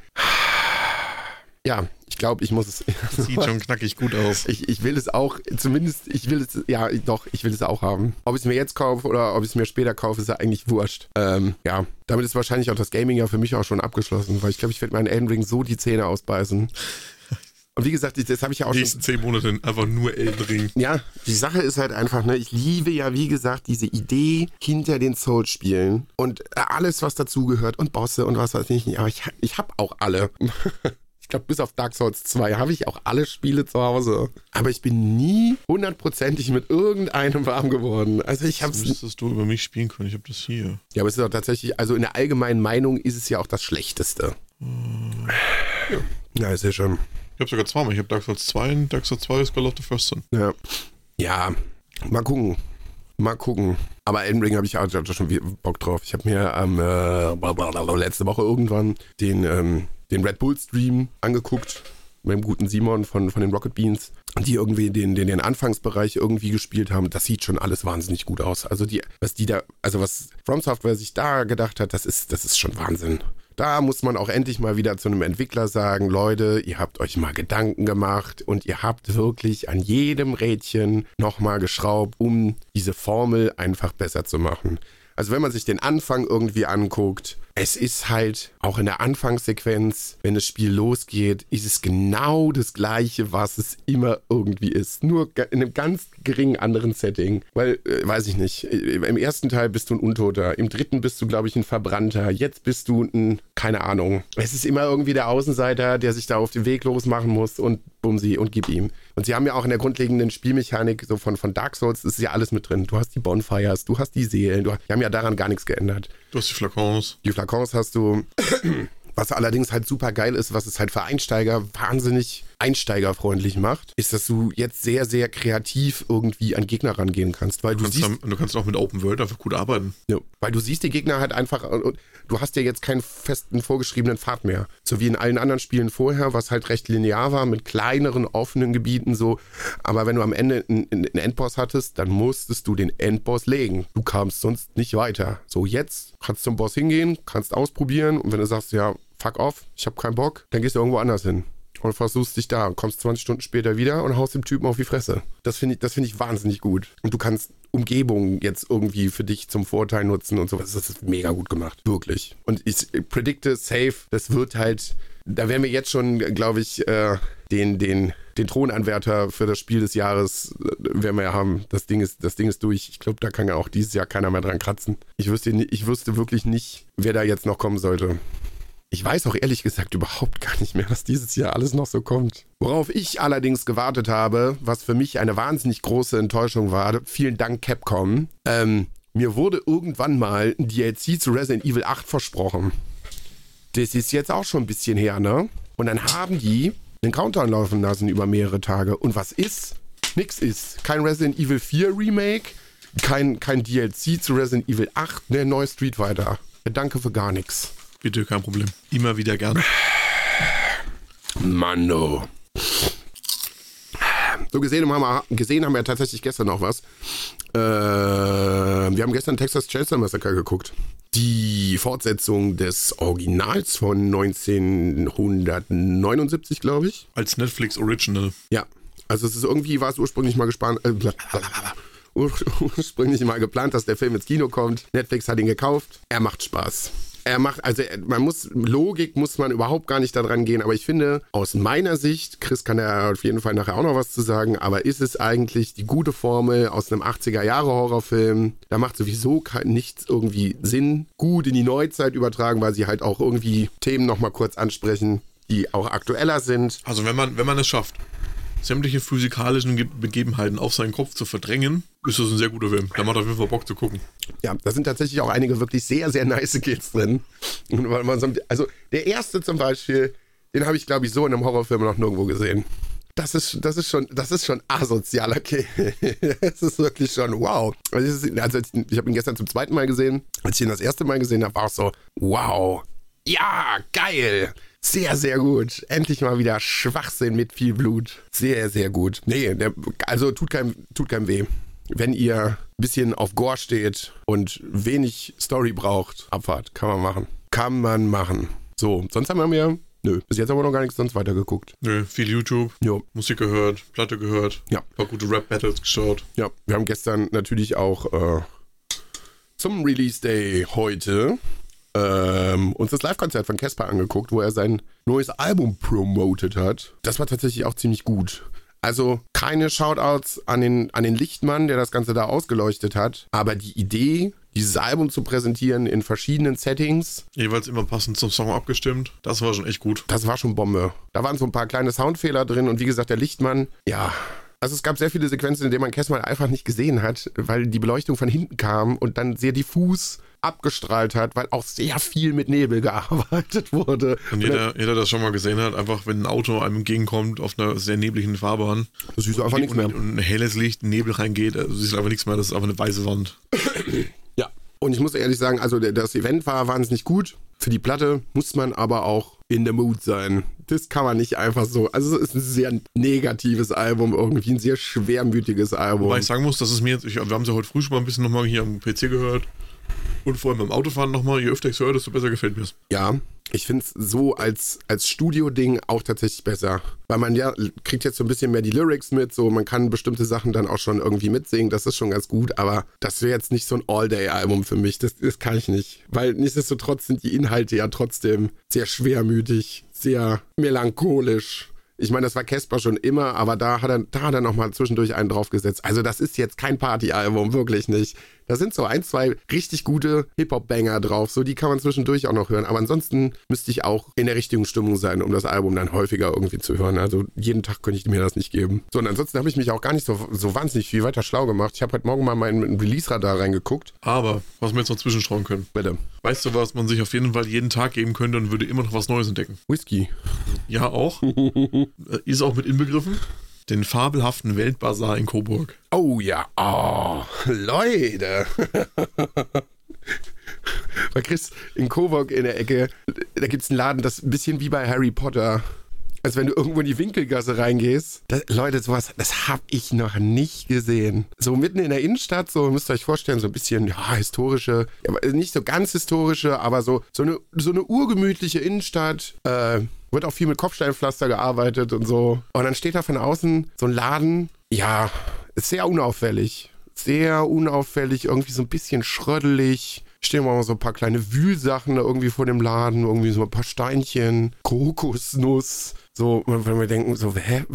Speaker 2: Ja, ich glaube, ich muss es.
Speaker 1: Sieht schon knackig gut aus.
Speaker 2: Ich, ich will es auch, zumindest, ich will es, ja, doch, ich will es auch haben. Ob ich es mir jetzt kaufe oder ob ich es mir später kaufe, ist ja eigentlich wurscht. Ähm, ja, damit ist wahrscheinlich auch das Gaming ja für mich auch schon abgeschlossen, weil ich glaube, ich werde meinen Elden Ring so die Zähne ausbeißen. Und wie gesagt, das habe ich ja auch
Speaker 1: Die
Speaker 2: schon.
Speaker 1: nächsten zehn Monate einfach nur Elden Ring.
Speaker 2: Ja, die Sache ist halt einfach, ne, ich liebe ja, wie gesagt, diese Idee hinter den Souls-Spielen und alles, was dazugehört und Bosse und was weiß ich nicht. Aber ich, ich habe auch alle. Ich glaube, bis auf Dark Souls 2 habe ich auch alle Spiele zu Hause. Aber ich bin nie hundertprozentig mit irgendeinem warm geworden. Also ich habe
Speaker 1: Das
Speaker 2: es.
Speaker 1: müsstest du über mich spielen können. Ich habe das hier.
Speaker 2: Ja, aber es ist auch tatsächlich, also in der allgemeinen Meinung ist es ja auch das Schlechteste. Ja, ja ist ja schon.
Speaker 1: Ich habe sogar zweimal. Ich habe Dark Souls 2 und Dark Souls 2 Skull of the First Son.
Speaker 2: Ja. Ja, mal gucken. Mal gucken. Aber Elden Ring habe ich auch schon Bock drauf. Ich habe mir am äh, letzte Woche irgendwann den, ähm, den Red Bull Stream angeguckt. Mit dem guten Simon von, von den Rocket Beans. Die irgendwie den, den, den Anfangsbereich irgendwie gespielt haben. Das sieht schon alles wahnsinnig gut aus. Also die, was die da, also was From Software sich da gedacht hat, das ist, das ist schon Wahnsinn. Da muss man auch endlich mal wieder zu einem Entwickler sagen, Leute, ihr habt euch mal Gedanken gemacht und ihr habt wirklich an jedem Rädchen nochmal geschraubt, um diese Formel einfach besser zu machen. Also wenn man sich den Anfang irgendwie anguckt, es ist halt auch in der Anfangssequenz, wenn das Spiel losgeht, ist es genau das Gleiche, was es immer irgendwie ist. Nur in einem ganz geringen anderen Setting. Weil, äh, weiß ich nicht, äh, im ersten Teil bist du ein Untoter, im dritten bist du, glaube ich, ein Verbrannter, jetzt bist du ein, keine Ahnung. Es ist immer irgendwie der Außenseiter, der sich da auf den Weg losmachen muss und bumsi und gib ihm. Und sie haben ja auch in der grundlegenden Spielmechanik so von, von Dark Souls, ist ja alles mit drin. Du hast die Bonfires, du hast die Seelen, du, die haben ja daran gar nichts geändert.
Speaker 1: Du hast die Flakons.
Speaker 2: Die Flakons hast du. Was allerdings halt super geil ist, was es halt für Einsteiger wahnsinnig einsteigerfreundlich macht, ist, dass du jetzt sehr, sehr kreativ irgendwie an Gegner rangehen kannst. Weil
Speaker 1: Du
Speaker 2: du,
Speaker 1: kannst,
Speaker 2: siehst,
Speaker 1: dann, du kannst auch mit Open World einfach gut arbeiten.
Speaker 2: ja, weil du siehst die Gegner halt einfach und, und du hast ja jetzt keinen festen vorgeschriebenen Pfad mehr. So wie in allen anderen Spielen vorher, was halt recht linear war mit kleineren offenen Gebieten so. Aber wenn du am Ende einen, einen Endboss hattest, dann musstest du den Endboss legen. Du kamst sonst nicht weiter. So jetzt kannst du zum Boss hingehen, kannst ausprobieren und wenn du sagst, ja, fuck off, ich habe keinen Bock, dann gehst du irgendwo anders hin. Und versuchst dich da, kommst 20 Stunden später wieder und haust dem Typen auf die Fresse. Das finde ich, das finde ich wahnsinnig gut. Und du kannst Umgebung jetzt irgendwie für dich zum Vorteil nutzen und sowas. Das ist mega gut gemacht. Wirklich. Und ich predikte safe, das wird halt, da werden wir jetzt schon, glaube ich, äh, den, den, den Thronanwärter für das Spiel des Jahres äh, werden wir ja haben. Das Ding ist, das Ding ist durch. Ich glaube, da kann ja auch dieses Jahr keiner mehr dran kratzen. Ich wüsste, ich wüsste wirklich nicht, wer da jetzt noch kommen sollte. Ich weiß auch ehrlich gesagt überhaupt gar nicht mehr, was dieses Jahr alles noch so kommt. Worauf ich allerdings gewartet habe, was für mich eine wahnsinnig große Enttäuschung war, vielen Dank Capcom, ähm, mir wurde irgendwann mal ein DLC zu Resident Evil 8 versprochen. Das ist jetzt auch schon ein bisschen her, ne? Und dann haben die einen Countdown laufen lassen über mehrere Tage. Und was ist? Nix ist. Kein Resident Evil 4 Remake, kein, kein DLC zu Resident Evil 8, ne, neues Street Fighter. Danke für gar nichts.
Speaker 1: Bitte, kein Problem. Immer wieder gern.
Speaker 2: Mano. So gesehen haben, wir, gesehen haben wir tatsächlich gestern noch was. Äh, wir haben gestern Texas Chainsaw Massacre geguckt. Die Fortsetzung des Originals von 1979, glaube ich.
Speaker 1: Als Netflix Original.
Speaker 2: Ja. Also es ist irgendwie, war es ursprünglich mal gespannt, äh, ursprünglich mal geplant, dass der Film ins Kino kommt. Netflix hat ihn gekauft. Er macht Spaß. Er macht, also man muss, Logik muss man überhaupt gar nicht daran gehen, aber ich finde, aus meiner Sicht, Chris kann ja auf jeden Fall nachher auch noch was zu sagen, aber ist es eigentlich die gute Formel aus einem 80er-Jahre-Horrorfilm? Da macht sowieso nichts irgendwie Sinn, gut in die Neuzeit übertragen, weil sie halt auch irgendwie Themen nochmal kurz ansprechen, die auch aktueller sind.
Speaker 1: Also wenn man, wenn man es schafft, sämtliche physikalischen Ge Begebenheiten auf seinen Kopf zu verdrängen, ist das ein sehr guter Film. Der macht auf jeden Fall Bock zu gucken.
Speaker 2: Ja, da sind tatsächlich auch einige wirklich sehr, sehr nice Kills drin. Also der erste zum Beispiel, den habe ich, glaube ich, so in einem Horrorfilm noch nirgendwo gesehen. Das ist, das ist schon, das ist schon asozialer Kill. Das ist wirklich schon wow. Also, also ich habe ihn gestern zum zweiten Mal gesehen. Als ich ihn das erste Mal gesehen habe, war es so, wow. Ja, geil. Sehr, sehr gut. Endlich mal wieder Schwachsinn mit viel Blut. Sehr, sehr gut. Nee, der, also tut keinem, tut keinem weh. Wenn ihr ein bisschen auf Gore steht und wenig Story braucht, Abfahrt, kann man machen. Kann man machen. So, sonst haben wir, nö, bis jetzt haben wir noch gar nichts sonst weitergeguckt.
Speaker 1: Nö, viel YouTube,
Speaker 2: Jo,
Speaker 1: Musik gehört, Platte gehört,
Speaker 2: Ja.
Speaker 1: paar gute Rap-Battles geschaut.
Speaker 2: ja, wir haben gestern natürlich auch äh, zum Release Day heute ähm, uns das Live-Konzert von Casper angeguckt, wo er sein neues Album promoted hat. Das war tatsächlich auch ziemlich gut. Also keine Shoutouts an den, an den Lichtmann, der das Ganze da ausgeleuchtet hat, aber die Idee, dieses Album zu präsentieren in verschiedenen Settings,
Speaker 1: Jeweils immer passend zum Song abgestimmt. Das war schon echt gut.
Speaker 2: das war schon Bombe. Da waren so ein paar kleine Soundfehler drin und wie gesagt, der Lichtmann, ja. Also es gab sehr viele Sequenzen, in denen man Kessmann einfach nicht gesehen hat, weil die Beleuchtung von hinten kam und dann sehr diffus abgestrahlt hat, weil auch sehr viel mit Nebel gearbeitet wurde.
Speaker 1: Und jeder, jeder, der das schon mal gesehen hat, einfach wenn ein Auto einem entgegenkommt auf einer sehr nebligen Fahrbahn
Speaker 2: Da siehst du einfach nichts mehr.
Speaker 1: und ein helles Licht, Nebel reingeht, also siehst du einfach nichts mehr, das ist einfach eine weiße Wand.
Speaker 2: Ja. Und ich muss ehrlich sagen, also das Event war wahnsinnig gut. Für die Platte muss man aber auch in der Mood sein. Das kann man nicht einfach so. Also es ist ein sehr negatives Album, irgendwie ein sehr schwermütiges Album.
Speaker 1: Wobei ich sagen muss, das ist mir jetzt, ich, wir haben sie heute früh schon mal ein bisschen nochmal hier am PC gehört. Und vor allem beim Autofahren nochmal, je öfter ich es höre, desto besser gefällt mir es.
Speaker 2: Ja, ich finde es so als, als Studio-Ding auch tatsächlich besser. Weil man ja kriegt jetzt so ein bisschen mehr die Lyrics mit, so man kann bestimmte Sachen dann auch schon irgendwie mitsingen, das ist schon ganz gut, aber das wäre jetzt nicht so ein All-Day-Album für mich, das, das kann ich nicht. Weil nichtsdestotrotz sind die Inhalte ja trotzdem sehr schwermütig, sehr melancholisch. Ich meine, das war Casper schon immer, aber da hat er, da hat er nochmal zwischendurch einen draufgesetzt. Also das ist jetzt kein Partyalbum, wirklich nicht. Da sind so ein, zwei richtig gute Hip-Hop-Banger drauf. So, die kann man zwischendurch auch noch hören. Aber ansonsten müsste ich auch in der richtigen Stimmung sein, um das Album dann häufiger irgendwie zu hören. Also jeden Tag könnte ich mir das nicht geben. So, und ansonsten habe ich mich auch gar nicht so, so wahnsinnig viel weiter schlau gemacht. Ich habe heute Morgen mal meinen Release-Radar reingeguckt.
Speaker 1: Aber, was wir jetzt noch zwischenstreuen können.
Speaker 2: Bitte.
Speaker 1: Weißt du, was man sich auf jeden Fall jeden Tag geben könnte und würde immer noch was Neues entdecken?
Speaker 2: Whisky.
Speaker 1: Ja, auch. Äh, Ist auch mit inbegriffen. Den fabelhaften Weltbazar in Coburg.
Speaker 2: Oh ja, oh, Leute. Bei Chris in Coburg in der Ecke, da gibt es einen Laden, das ein bisschen wie bei Harry Potter. Als wenn du irgendwo in die Winkelgasse reingehst. Das, Leute, sowas, das habe ich noch nicht gesehen. So mitten in der Innenstadt, so müsst ihr euch vorstellen, so ein bisschen, ja, historische, nicht so ganz historische, aber so, so, eine, so eine urgemütliche Innenstadt. Äh, wird auch viel mit Kopfsteinpflaster gearbeitet und so. Und dann steht da von außen so ein Laden, ja, ist sehr unauffällig. Sehr unauffällig, irgendwie so ein bisschen schröddelig. Stehen mal so ein paar kleine Wühlsachen da irgendwie vor dem Laden, irgendwie so ein paar Steinchen, Kokosnuss. So, wenn wir denken, so, hä,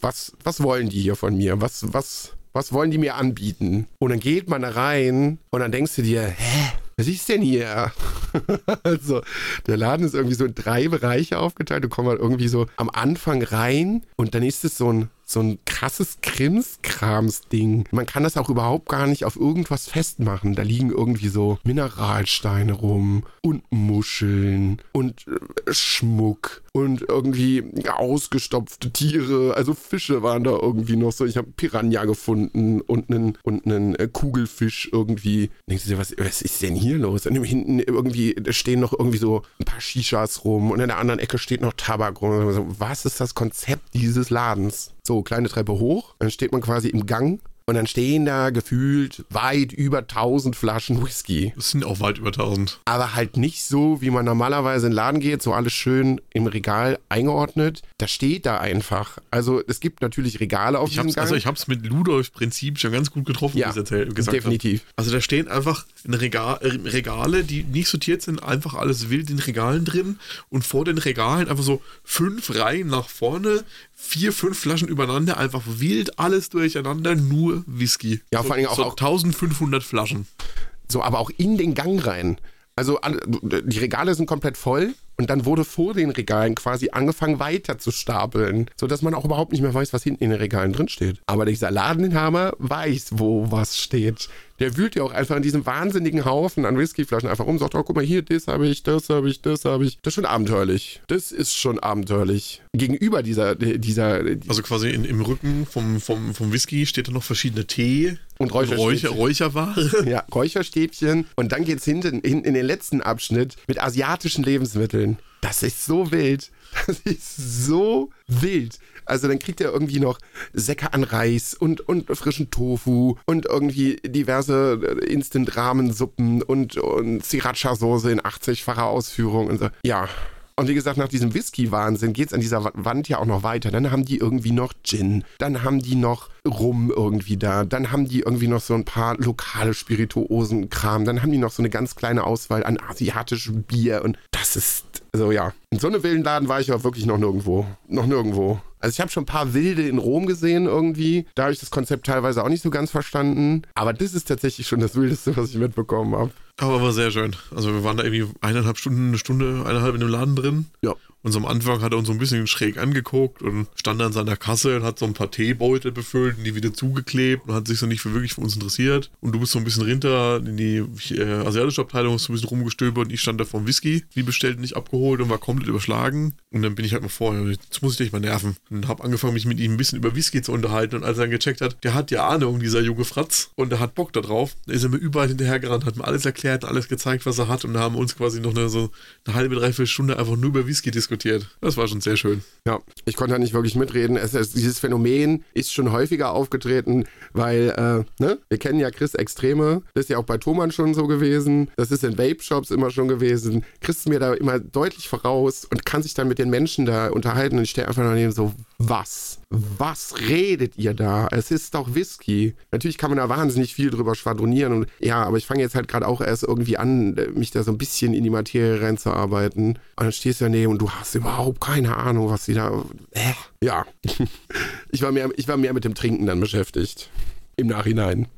Speaker 2: was, was wollen die hier von mir? Was, was, was wollen die mir anbieten? Und dann geht man da rein und dann denkst du dir, hä, was ist denn hier? also, der Laden ist irgendwie so in drei Bereiche aufgeteilt. Du kommst halt irgendwie so am Anfang rein und dann ist es so ein so ein krasses Krimskrams-Ding. Man kann das auch überhaupt gar nicht auf irgendwas festmachen. Da liegen irgendwie so Mineralsteine rum und Muscheln und äh, Schmuck und irgendwie ausgestopfte Tiere. Also Fische waren da irgendwie noch so. Ich habe Piranha gefunden und einen, und einen äh, Kugelfisch irgendwie. Denkst du dir, was, was ist denn hier los? Und hinten irgendwie stehen noch irgendwie so ein paar Shishas rum und in der anderen Ecke steht noch Tabak rum. Was ist das Konzept dieses Ladens? So, kleine Treppe hoch, dann steht man quasi im Gang und dann stehen da gefühlt weit über 1000 Flaschen Whisky.
Speaker 1: Das sind auch weit über 1000.
Speaker 2: Aber halt nicht so, wie man normalerweise in den Laden geht, so alles schön im Regal eingeordnet. Das steht da einfach. Also es gibt natürlich Regale auf
Speaker 1: Ich
Speaker 2: diesem
Speaker 1: hab's,
Speaker 2: Gang.
Speaker 1: also ich habe es mit Ludolfs Prinzip schon ganz gut getroffen,
Speaker 2: Ja,
Speaker 1: wie es erzählt, gesagt
Speaker 2: definitiv.
Speaker 1: Hab. Also da stehen einfach in Regal, äh, Regale, die nicht sortiert sind, einfach alles wild in Regalen drin und vor den Regalen einfach so fünf Reihen nach vorne, vier, fünf Flaschen übereinander, einfach wild alles durcheinander, nur Whisky.
Speaker 2: Ja,
Speaker 1: so,
Speaker 2: vor Dingen auch-
Speaker 1: so
Speaker 2: auch-
Speaker 1: 1500 Flaschen.
Speaker 2: So, aber auch in den Gang rein. Also die Regale sind komplett voll und dann wurde vor den Regalen quasi angefangen weiter zu stapeln, sodass man auch überhaupt nicht mehr weiß, was hinten in den Regalen drin steht. Aber dieser Ladeninhaber weiß, wo was steht. Der wühlt ja auch einfach in diesem wahnsinnigen Haufen an Whiskyflaschen einfach rum, sagt, oh, guck mal hier, das habe ich, das habe ich, das habe ich. Das ist schon abenteuerlich. Das ist schon abenteuerlich. Gegenüber dieser, dieser
Speaker 1: Also quasi in, im Rücken vom, vom, vom Whisky steht da noch verschiedene Tee
Speaker 2: Und Räucherstäbchen.
Speaker 1: Räucher, Räucherware.
Speaker 2: Ja, Räucherstäbchen. Und dann geht's hinten, hinten in den letzten Abschnitt mit asiatischen Lebensmitteln. Das ist so wild. Das ist so wild. Also dann kriegt er irgendwie noch Säcke an Reis und, und frischen Tofu und irgendwie diverse äh, Instant-Rahmensuppen und, und Sriracha-Soße in 80-facher Ausführung und so. Ja. Und wie gesagt, nach diesem Whisky-Wahnsinn geht's an dieser Wa- Wand ja auch noch weiter. Dann haben die irgendwie noch Gin, dann haben die noch Rum irgendwie da, dann haben die irgendwie noch so ein paar lokale Spirituosen-Kram, dann haben die noch so eine ganz kleine Auswahl an asiatischem Bier. Und das ist, also ja, in so einem wilden Laden war ich auch wirklich noch nirgendwo. Noch nirgendwo. Also ich habe schon ein paar Wilde in Rom gesehen irgendwie. Da habe ich das Konzept teilweise auch nicht so ganz verstanden. Aber das ist tatsächlich schon das Wildeste, was ich mitbekommen habe.
Speaker 1: Aber war sehr schön. Also wir waren da irgendwie eineinhalb Stunden, eine Stunde, eineinhalb in dem Laden drin.
Speaker 2: Ja.
Speaker 1: Und so am Anfang hat er uns so ein bisschen schräg angeguckt und stand an seiner Kasse und hat so ein paar Teebeutel befüllt und die wieder zugeklebt und hat sich so nicht für wirklich für uns interessiert. Und du bist so ein bisschen runter in die äh, asiatische Abteilung, hast so ein bisschen rumgestöbert und ich stand da vom Whisky, wie bestellt, nicht abgeholt und war komplett überschlagen. Und dann bin ich halt mal vorher, jetzt muss ich dich mal nerven. Und habe angefangen, mich mit ihm ein bisschen über Whisky zu unterhalten. Und als er dann gecheckt hat, der hat ja Ahnung, dieser junge Fratz, und der hat Bock da drauf, da ist er mir überall hinterhergerannt, hat mir alles erklärt, alles gezeigt, was er hat. Und da haben wir uns quasi noch eine, so eine halbe, dreiviertel Stunde einfach nur über Whisky diskutiert diskutiert. Das war schon sehr schön.
Speaker 2: Ja, ich konnte da nicht wirklich mitreden. Es, es, dieses Phänomen ist schon häufiger aufgetreten, weil, äh, ne, wir kennen ja Chris Extreme. Das ist ja auch bei Thomann schon so gewesen. Das ist in Vape-Shops immer schon gewesen. Chris ist mir da immer deutlich voraus und kann sich dann mit den Menschen da unterhalten. Und ich stehe einfach daneben so, was? Was redet ihr da? Es ist doch Whisky. Natürlich kann man da wahnsinnig viel drüber schwadronieren. Und ja, aber ich fange jetzt halt gerade auch erst irgendwie an, mich da so ein bisschen in die Materie reinzuarbeiten. Und dann stehst du daneben und du hast überhaupt keine Ahnung, was sie da. Äh, ja. ich, war mehr, ich war mehr mit dem Trinken dann beschäftigt. Im Nachhinein.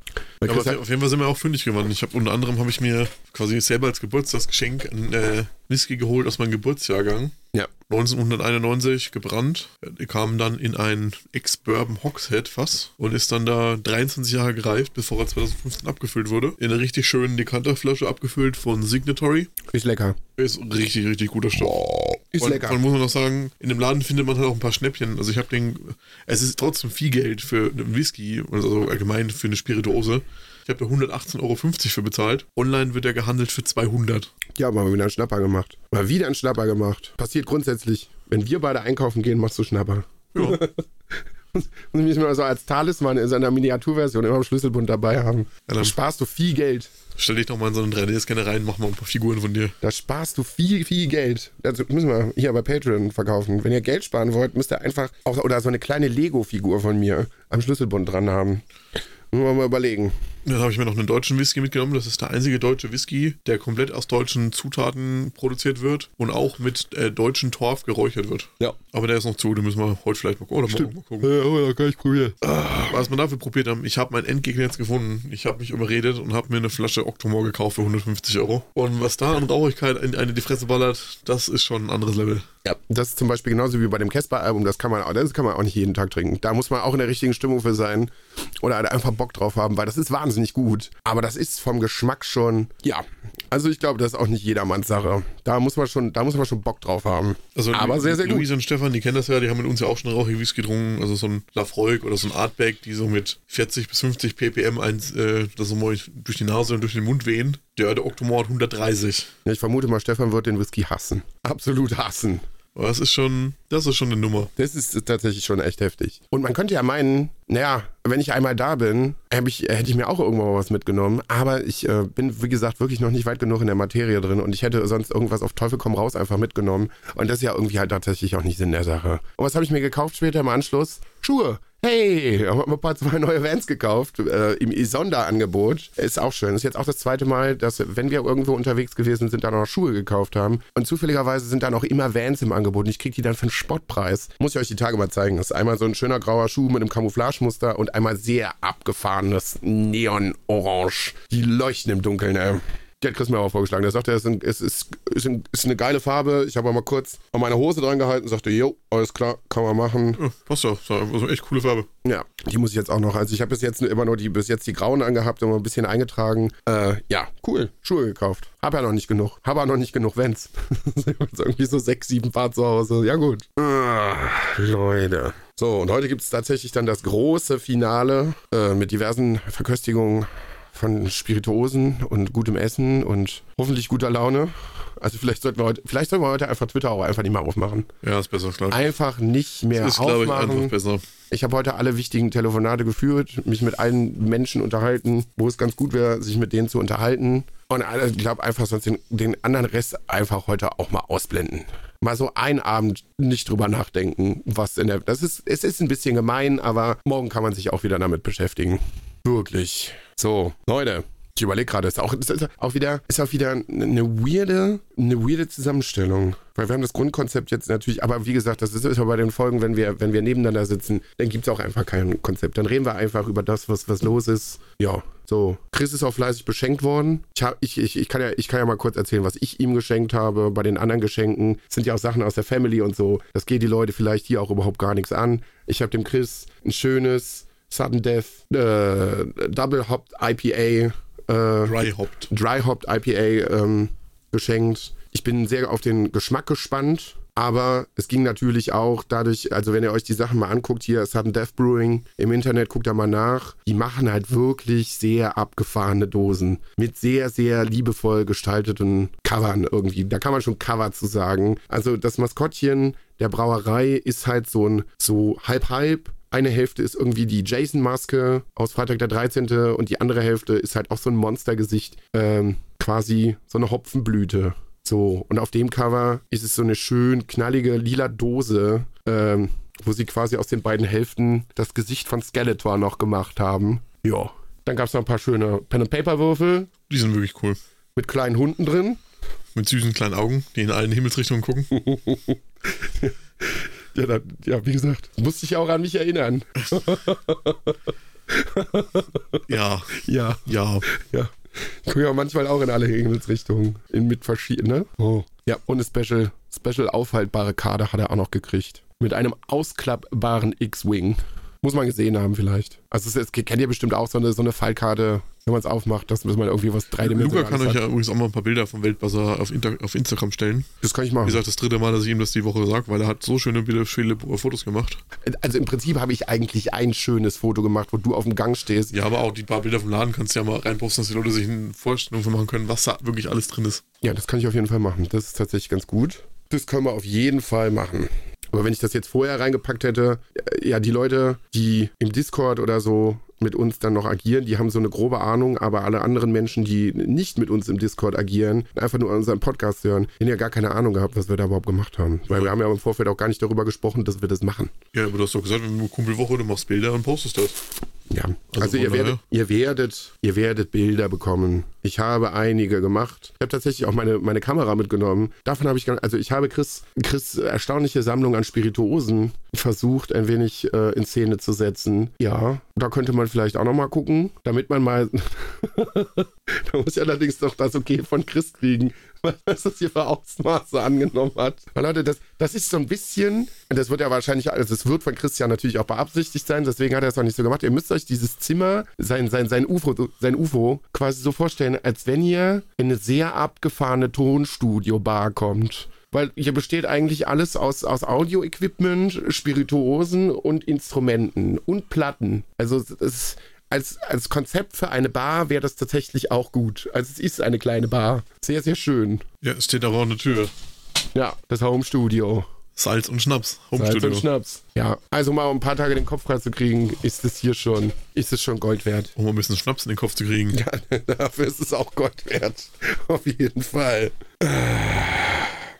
Speaker 1: Ja, aber auf, jeden Fall sind wir auch fündig geworden. Ich habe unter anderem habe ich mir quasi selber als Geburtstagsgeschenk ein äh, Whisky geholt aus meinem Geburtsjahrgang.
Speaker 2: Ja.
Speaker 1: 1991 gebrannt. Er kam dann in ein Ex-Bourbon Hogshead Fass und ist dann da 23 Jahre gereift, bevor er 2015 abgefüllt wurde. In einer richtig schönen Dekanterflasche abgefüllt von Signatory.
Speaker 2: Ist lecker.
Speaker 1: Ist richtig, richtig guter Stoff.
Speaker 2: Oh, ist
Speaker 1: und,
Speaker 2: lecker.
Speaker 1: Man muss man noch sagen, in dem Laden findet man halt auch ein paar Schnäppchen. Also ich habe den, es ist trotzdem viel Geld für einen Whisky, also allgemein für eine Spirituose. Ich habe da 118,50 Euro für bezahlt. Online wird er gehandelt für 200.
Speaker 2: Ja, mal wieder einen Schnapper gemacht. Mal wieder einen Schnapper gemacht. Passiert grundsätzlich. Wenn wir beide einkaufen gehen, machst du Schnapper.
Speaker 1: Ja.
Speaker 2: Muss ich mich mal so als Talisman in seiner Miniaturversion immer im Schlüsselbund dabei haben.
Speaker 1: Ja,
Speaker 2: Da sparst du viel Geld.
Speaker 1: Stell dich doch mal in so einen 3D-Scanner rein, mach mal ein paar Figuren von dir.
Speaker 2: Da sparst du viel, viel Geld. Das müssen wir hier bei Patreon verkaufen. Wenn ihr Geld sparen wollt, müsst ihr einfach auch oder so eine kleine Lego-Figur von mir am Schlüsselbund dran haben. Müssen wir mal überlegen.
Speaker 1: Dann habe ich mir noch einen deutschen Whisky mitgenommen. Das ist der einzige deutsche Whisky, der komplett aus deutschen Zutaten produziert wird und auch mit äh, deutschen Torf geräuchert wird.
Speaker 2: Ja.
Speaker 1: Aber der ist noch zu, den müssen wir heute vielleicht mal, oder morgen mal gucken.
Speaker 2: Ja, oh, da kann ich probieren.
Speaker 1: Was wir dafür probiert haben, ich habe meinen Endgegner jetzt gefunden. Ich habe mich überredet und habe mir eine Flasche Octomore gekauft für 150 Euro. Und was da an Rauchigkeit in eine die Fresse ballert, das ist schon ein anderes Level.
Speaker 2: Ja, das ist zum Beispiel genauso wie bei dem Casper-Album, das kann man auch, das kann man auch nicht jeden Tag trinken. Da muss man auch in der richtigen Stimmung für sein oder halt einfach Bock drauf haben, weil das ist wahnsinnig gut. Aber das ist vom Geschmack schon, ja. Also ich glaube, das ist auch nicht jedermanns Sache. Da muss man schon, da muss man schon Bock drauf haben.
Speaker 1: Also
Speaker 2: Aber sehr, sehr gut.
Speaker 1: Luis und Stefan, die kennen das ja, die haben mit uns ja auch schon rauchige Whisky getrunken. Also so ein Lafroig oder so ein Artback, die so mit 40 bis 50 ppm eins, äh, das so mal durch die Nase und durch den Mund wehen. Der, der Octomore hat 130.
Speaker 2: Ja, Ich vermute mal, Stefan wird den Whisky hassen. Absolut hassen.
Speaker 1: Aber das ist schon, das ist schon eine Nummer.
Speaker 2: Das ist tatsächlich schon echt heftig. Und man könnte ja meinen, naja, wenn ich einmal da bin, ich, hätte ich mir auch irgendwann mal was mitgenommen. Aber ich äh, bin, wie gesagt, wirklich noch nicht weit genug in der Materie drin und ich hätte sonst irgendwas auf Teufel komm raus einfach mitgenommen. Und das ist ja irgendwie halt tatsächlich auch nicht Sinn der Sache. Und was habe ich mir gekauft später im Anschluss? Schuhe. Hey, ich habe ein paar zwei neue Vans gekauft äh, im Sonderangebot. Ist auch schön. Ist jetzt auch das zweite Mal, dass wenn wir irgendwo unterwegs gewesen sind, da noch Schuhe gekauft haben. Und zufälligerweise sind da noch immer Vans im Angebot. Und ich kriege die dann für einen Spottpreis. Muss ich euch die Tage mal zeigen. Das ist einmal so ein schöner grauer Schuh mit einem Camouflagemuster und einmal sehr abgefahrenes Neon-Orange. Die leuchten im Dunkeln, ey. Die hat Chris mir auch vorgeschlagen. Der sagte, es ist, es ist, ist, ist eine geile Farbe. Ich habe mal kurz an meine Hose dran gehalten und sagte, jo, alles klar, kann man machen.
Speaker 1: Ja, passt doch. So, Also echt coole Farbe.
Speaker 2: Ja, die muss ich jetzt auch noch. Also ich habe bis jetzt immer nur die bis jetzt die grauen angehabt und mal ein bisschen eingetragen. Äh, ja, cool. Schuhe gekauft. Hab ja noch nicht genug. Hab aber noch nicht genug. Jetzt irgendwie so sechs, sieben Paar zu Hause. Ja gut. Ah, Leute. So, und heute gibt es tatsächlich dann das große Finale äh, mit diversen Verköstigungen von Spirituosen und gutem Essen und hoffentlich guter Laune. Also vielleicht sollten wir heute, vielleicht sollten wir heute einfach Twitter auch einfach nicht mehr aufmachen.
Speaker 1: Ja, ist besser, glaube ich.
Speaker 2: Einfach nicht mehr
Speaker 1: Ist, glaube ich,
Speaker 2: aufmachen.
Speaker 1: einfach besser.
Speaker 2: Ich habe heute alle wichtigen Telefonate geführt, mich mit allen Menschen unterhalten, wo es ganz gut wäre, sich mit denen zu unterhalten. Und ich glaube einfach sonst den, den anderen Rest einfach heute auch mal ausblenden. Mal so einen Abend nicht drüber nachdenken, was in der. Das ist, es ist ein bisschen gemein, aber morgen kann man sich auch wieder damit beschäftigen. Wirklich. So, Leute. Ich überlege gerade, ist auch, ist auch wieder, ist auch wieder eine weirde, eine weirde Zusammenstellung. Weil wir haben das Grundkonzept jetzt natürlich, aber wie gesagt, das ist ja bei den Folgen, wenn wir, wenn wir nebeneinander sitzen, dann gibt es auch einfach kein Konzept. Dann reden wir einfach über das, was, was los ist. Ja, so. Chris ist auch fleißig beschenkt worden. Ich, hab, ich, ich, ich, kann ja, ich kann ja mal kurz erzählen, was ich ihm geschenkt habe. Bei den anderen Geschenken sind ja auch Sachen aus der Family und so. Das geht die Leute vielleicht hier auch überhaupt gar nichts an. Ich habe dem Chris ein schönes Sudden Death äh, Double Hopped IPA äh,
Speaker 1: Dry hopped.
Speaker 2: Dry Hopped IPA ähm, geschenkt. Ich bin sehr auf den Geschmack gespannt. Aber es ging natürlich auch dadurch, also wenn ihr euch die Sachen mal anguckt, hier Sudden Death Brewing im Internet, guckt da mal nach. Die machen halt wirklich sehr abgefahrene Dosen mit sehr, sehr liebevoll gestalteten Covern irgendwie. Da kann man schon Cover zu sagen. Also das Maskottchen der Brauerei ist halt so ein so halb-halb. Eine Hälfte ist irgendwie die Jason-Maske aus Freitag der 13. und die andere Hälfte ist halt auch so ein Monstergesicht. Ähm, quasi so eine Hopfenblüte. So, und auf dem Cover ist es so eine schön knallige lila Dose, ähm, wo sie quasi aus den beiden Hälften das Gesicht von Skeletor noch gemacht haben. Ja. Dann gab es noch ein paar schöne Pen-and-Paper-Würfel.
Speaker 1: Die sind wirklich cool.
Speaker 2: Mit kleinen Hunden drin.
Speaker 1: Mit süßen kleinen Augen, die in allen Himmelsrichtungen gucken.
Speaker 2: ja, dann, ja, wie gesagt, musste ich auch an mich erinnern.
Speaker 1: ja.
Speaker 2: Ja.
Speaker 1: Ja.
Speaker 2: Ja. Guck ja manchmal auch in alle Himmelsrichtungen. In mit verschiedenen, ne? Oh. Ja, und eine Special, Special aufhaltbare Karte hat er auch noch gekriegt. Mit einem ausklappbaren X-Wing. Muss man gesehen haben vielleicht. Also es, es kennt ihr bestimmt auch so eine, so eine Fallkarte, wenn man es aufmacht, dass man irgendwie was dreidimensionales
Speaker 1: Luca kann euch ja übrigens auch mal ein paar Bilder vom Weltbazar auf, Inter auf Instagram stellen.
Speaker 2: Das kann ich machen.
Speaker 1: Wie gesagt, das dritte Mal, dass ich ihm das die Woche sage, weil er hat so schöne Bilder, viele Fotos gemacht.
Speaker 2: Also im Prinzip habe ich eigentlich ein schönes Foto gemacht, wo du auf dem Gang stehst.
Speaker 1: Ja, aber auch die paar Bilder vom Laden kannst du ja mal reinposten, dass die Leute sich eine Vorstellung von machen können, was da wirklich alles drin ist.
Speaker 2: Ja, das kann ich auf jeden Fall machen. Das ist tatsächlich ganz gut. Das können wir auf jeden Fall machen. Aber wenn ich das jetzt vorher reingepackt hätte, ja, die Leute, die im Discord oder so mit uns dann noch agieren, die haben so eine grobe Ahnung, aber alle anderen Menschen, die nicht mit uns im Discord agieren, einfach nur unseren Podcast hören, die haben ja gar keine Ahnung gehabt, was wir da überhaupt gemacht haben. Weil wir haben ja im Vorfeld auch gar nicht darüber gesprochen, dass wir das machen.
Speaker 1: Ja, aber du hast doch gesagt, wenn du Kumpelwoche, du machst Bilder und postest das.
Speaker 2: Ja, also, also ihr, werdet, ihr, werdet, ihr werdet Bilder bekommen. Ich habe einige gemacht. Ich habe tatsächlich auch meine, meine Kamera mitgenommen. Davon habe ich, also ich habe Chris, Chris erstaunliche Sammlung an Spirituosen versucht, ein wenig äh, in Szene zu setzen. Ja, da könnte man vielleicht auch nochmal gucken, damit man mal, da muss ich allerdings doch das Okay von Chris kriegen, was das hier für Ausmaße angenommen hat. Weil Leute, das, das ist so ein bisschen, das wird ja wahrscheinlich, also es wird von Christian natürlich auch beabsichtigt sein, deswegen hat er es auch nicht so gemacht. Ihr müsst euch dieses Zimmer, sein, sein, sein, UFO, sein UFO quasi so vorstellen, als wenn ihr in eine sehr abgefahrene Tonstudio-Bar kommt weil hier besteht eigentlich alles aus, aus Audio-Equipment, Spirituosen und Instrumenten und Platten. Also es als, als Konzept für eine Bar wäre das tatsächlich auch gut. Also es ist eine kleine Bar. Sehr, sehr schön.
Speaker 1: Ja, es steht aber an der Tür.
Speaker 2: Ja, das Home Studio.
Speaker 1: Salz und Schnaps.
Speaker 2: Home Salz Studio. und Schnaps. Ja, also mal um ein paar Tage den Kopf frei zu kriegen, ist es hier schon, ist es schon Gold wert.
Speaker 1: Um ein bisschen Schnaps in den Kopf zu kriegen.
Speaker 2: Ja, dafür ist es auch Gold wert. Auf jeden Fall.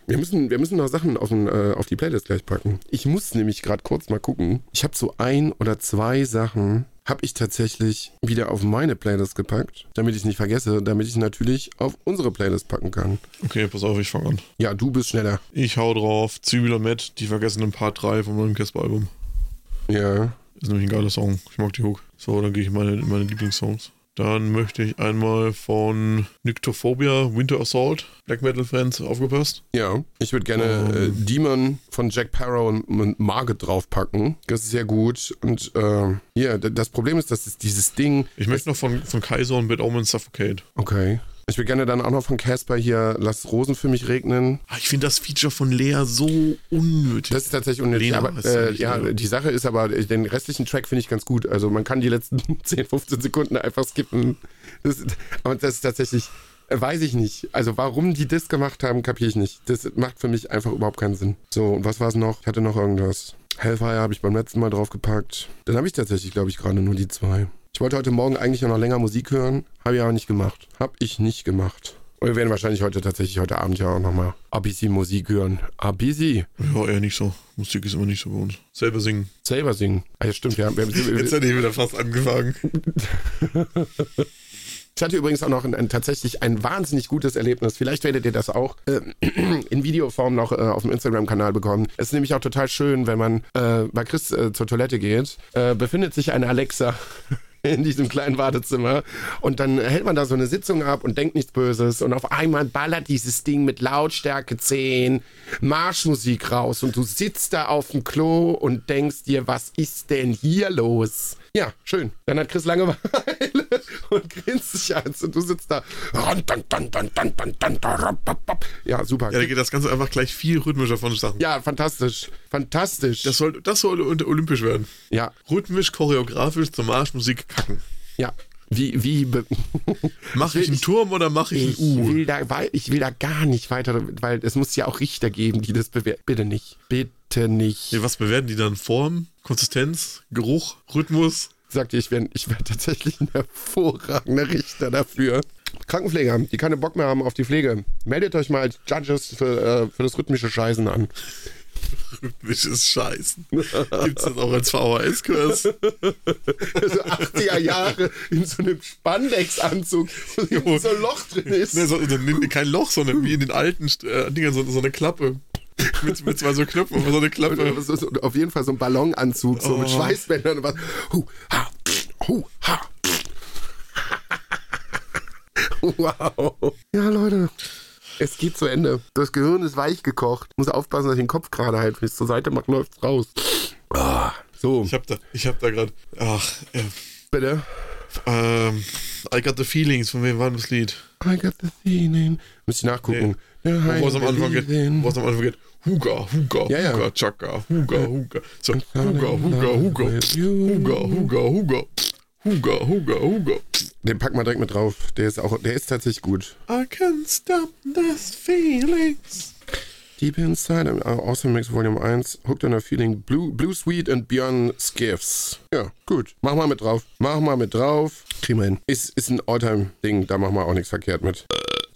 Speaker 2: Wir müssen, wir müssen noch Sachen auf, den, äh, auf die Playlist gleich packen. Ich muss nämlich gerade kurz mal gucken. Ich habe so ein oder zwei Sachen, habe ich tatsächlich wieder auf meine Playlist gepackt, damit ich es nicht vergesse, damit ich es natürlich auf unsere Playlist packen kann.
Speaker 1: Okay, pass auf, ich fange an.
Speaker 2: Ja, du bist schneller.
Speaker 1: Ich hau drauf. Zwiebel und Matt, die vergessenen Part 3 vom neuen Casper-Album.
Speaker 2: Ja.
Speaker 1: Ist nämlich ein geiler Song. Ich mag die Hook. So, dann gehe ich meine, in meine Lieblingssongs. Dann möchte ich einmal von Nyctophobia Winter Assault, Black Metal Fans, aufgepasst.
Speaker 2: Ja, ich würde gerne um. äh, Demon von Jack Parrow und Margaret draufpacken. Das ist sehr gut. Und äh, ja, das Problem ist, dass es dieses Ding.
Speaker 1: Ich möchte noch von, von Kaiser und Bad Omen Suffocate.
Speaker 2: Okay. Ich will gerne dann auch noch von Casper hier Lass Rosen für mich regnen.
Speaker 1: Ah, ich finde das Feature von Lea so unnötig.
Speaker 2: Das ist tatsächlich unnötig. Lena, aber, äh, ja, Lea. die Sache ist aber, den restlichen Track finde ich ganz gut. Also man kann die letzten 10, 15 Sekunden einfach skippen. Das, aber das ist tatsächlich, äh, weiß ich nicht. Also warum die das gemacht haben, kapiere ich nicht. Das macht für mich einfach überhaupt keinen Sinn. So, und was war es noch? Ich hatte noch irgendwas. Hellfire habe ich beim letzten Mal draufgepackt. Dann habe ich tatsächlich, glaube ich, gerade nur die zwei. Ich wollte heute Morgen eigentlich noch länger Musik hören, habe ich aber nicht gemacht. Habe ich nicht gemacht. Und wir werden wahrscheinlich heute tatsächlich heute Abend ja auch nochmal bisschen Musik hören. Ein bisschen.
Speaker 1: Ja, eher nicht so. Musik ist immer nicht so bei uns. Selber singen.
Speaker 2: Selber singen. Ah, ja, stimmt, ja. Wir,
Speaker 1: wir, Jetzt hätte ich wieder fast angefangen.
Speaker 2: Ich hatte übrigens auch noch ein, ein, tatsächlich ein wahnsinnig gutes Erlebnis. Vielleicht werdet ihr das auch äh, in Videoform noch äh, auf dem Instagram-Kanal bekommen. Es ist nämlich auch total schön, wenn man äh, bei Chris äh, zur Toilette geht, äh, befindet sich eine Alexa in diesem kleinen Wartezimmer. Und dann hält man da so eine Sitzung ab und denkt nichts Böses. Und auf einmal ballert dieses Ding mit Lautstärke 10 Marschmusik raus. Und du sitzt da auf dem Klo und denkst dir, was ist denn hier los? Ja, schön. Dann hat Chris Langeweile und grinst sich an und du sitzt da. Ja, super.
Speaker 1: Ja, da geht das Ganze einfach gleich viel rhythmischer vonstatten.
Speaker 2: Ja, fantastisch. Fantastisch.
Speaker 1: Das soll, das soll olympisch werden.
Speaker 2: ja,
Speaker 1: Rhythmisch, choreografisch zur Marschmusik kacken.
Speaker 2: ja. Wie, wie,
Speaker 1: Mache ich einen Turm oder mache ich
Speaker 2: ich
Speaker 1: ein U?
Speaker 2: will, da, ich will da gar nicht weiter, weil es muss ja auch Richter geben, die das bewerten. Bitte nicht. Bitte nicht.
Speaker 1: Nee, was bewerten die dann? Form, Konsistenz, Geruch, Rhythmus?
Speaker 2: Sagt ihr, ich wäre ich wär tatsächlich ein hervorragender Richter dafür. Krankenpfleger, die keine Bock mehr haben auf die Pflege, meldet euch mal als Judges für, äh, für das rhythmische Scheißen an.
Speaker 1: Rhythmisches Scheißen. Gibt's das auch als VHS-Kurs?
Speaker 2: Also 80er Jahre in so einem Spandex-Anzug, wo so ein Loch drin ist.
Speaker 1: Nee, so, kein Loch, sondern wie in den alten äh, Dingern so, so eine Klappe. Mit, mit zwei so Knöpfen, so eine Klappe.
Speaker 2: So, so, auf jeden Fall so ein Ballonanzug, so mit
Speaker 1: Oh.
Speaker 2: Schweißbändern und was. Hu, ha, hu, ha. Wow. Ja, Leute. Es geht zu Ende. Das Gehirn ist weich gekocht. Muss aufpassen, dass ich den Kopf gerade halte. Wenn ich es zur Seite mache, läuft's raus. Ah, so,
Speaker 1: Ich hab da, ich hab da gerade, ach, äh,
Speaker 2: bitte.
Speaker 1: ähm, I got the feelings, von wem war das Lied?
Speaker 2: I got the feeling. Müsste ich nachgucken. Ja,
Speaker 1: Wo es am Anfang geht, wo es am Anfang geht, Huga, Huga,
Speaker 2: Ja, ja.
Speaker 1: Huga, Chaka, Huga, Huga. So, Huga, Huga, Huga, Huga, Huga, Huga, Huga, Huga, Huga.
Speaker 2: Den packen wir direkt mit drauf. Der ist auch, der ist tatsächlich gut.
Speaker 1: I can't stop this feelings.
Speaker 2: Deep Inside, uh, Awesome Mix Volume 1, Hooked on a Feeling, Blue, Blue Sweet and Beyond Skiffs. Ja, gut. Mach mal mit drauf. Mach mal mit drauf. Kriegen wir hin. Ist, ist ein Alltime-Ding, da machen wir auch nichts verkehrt mit.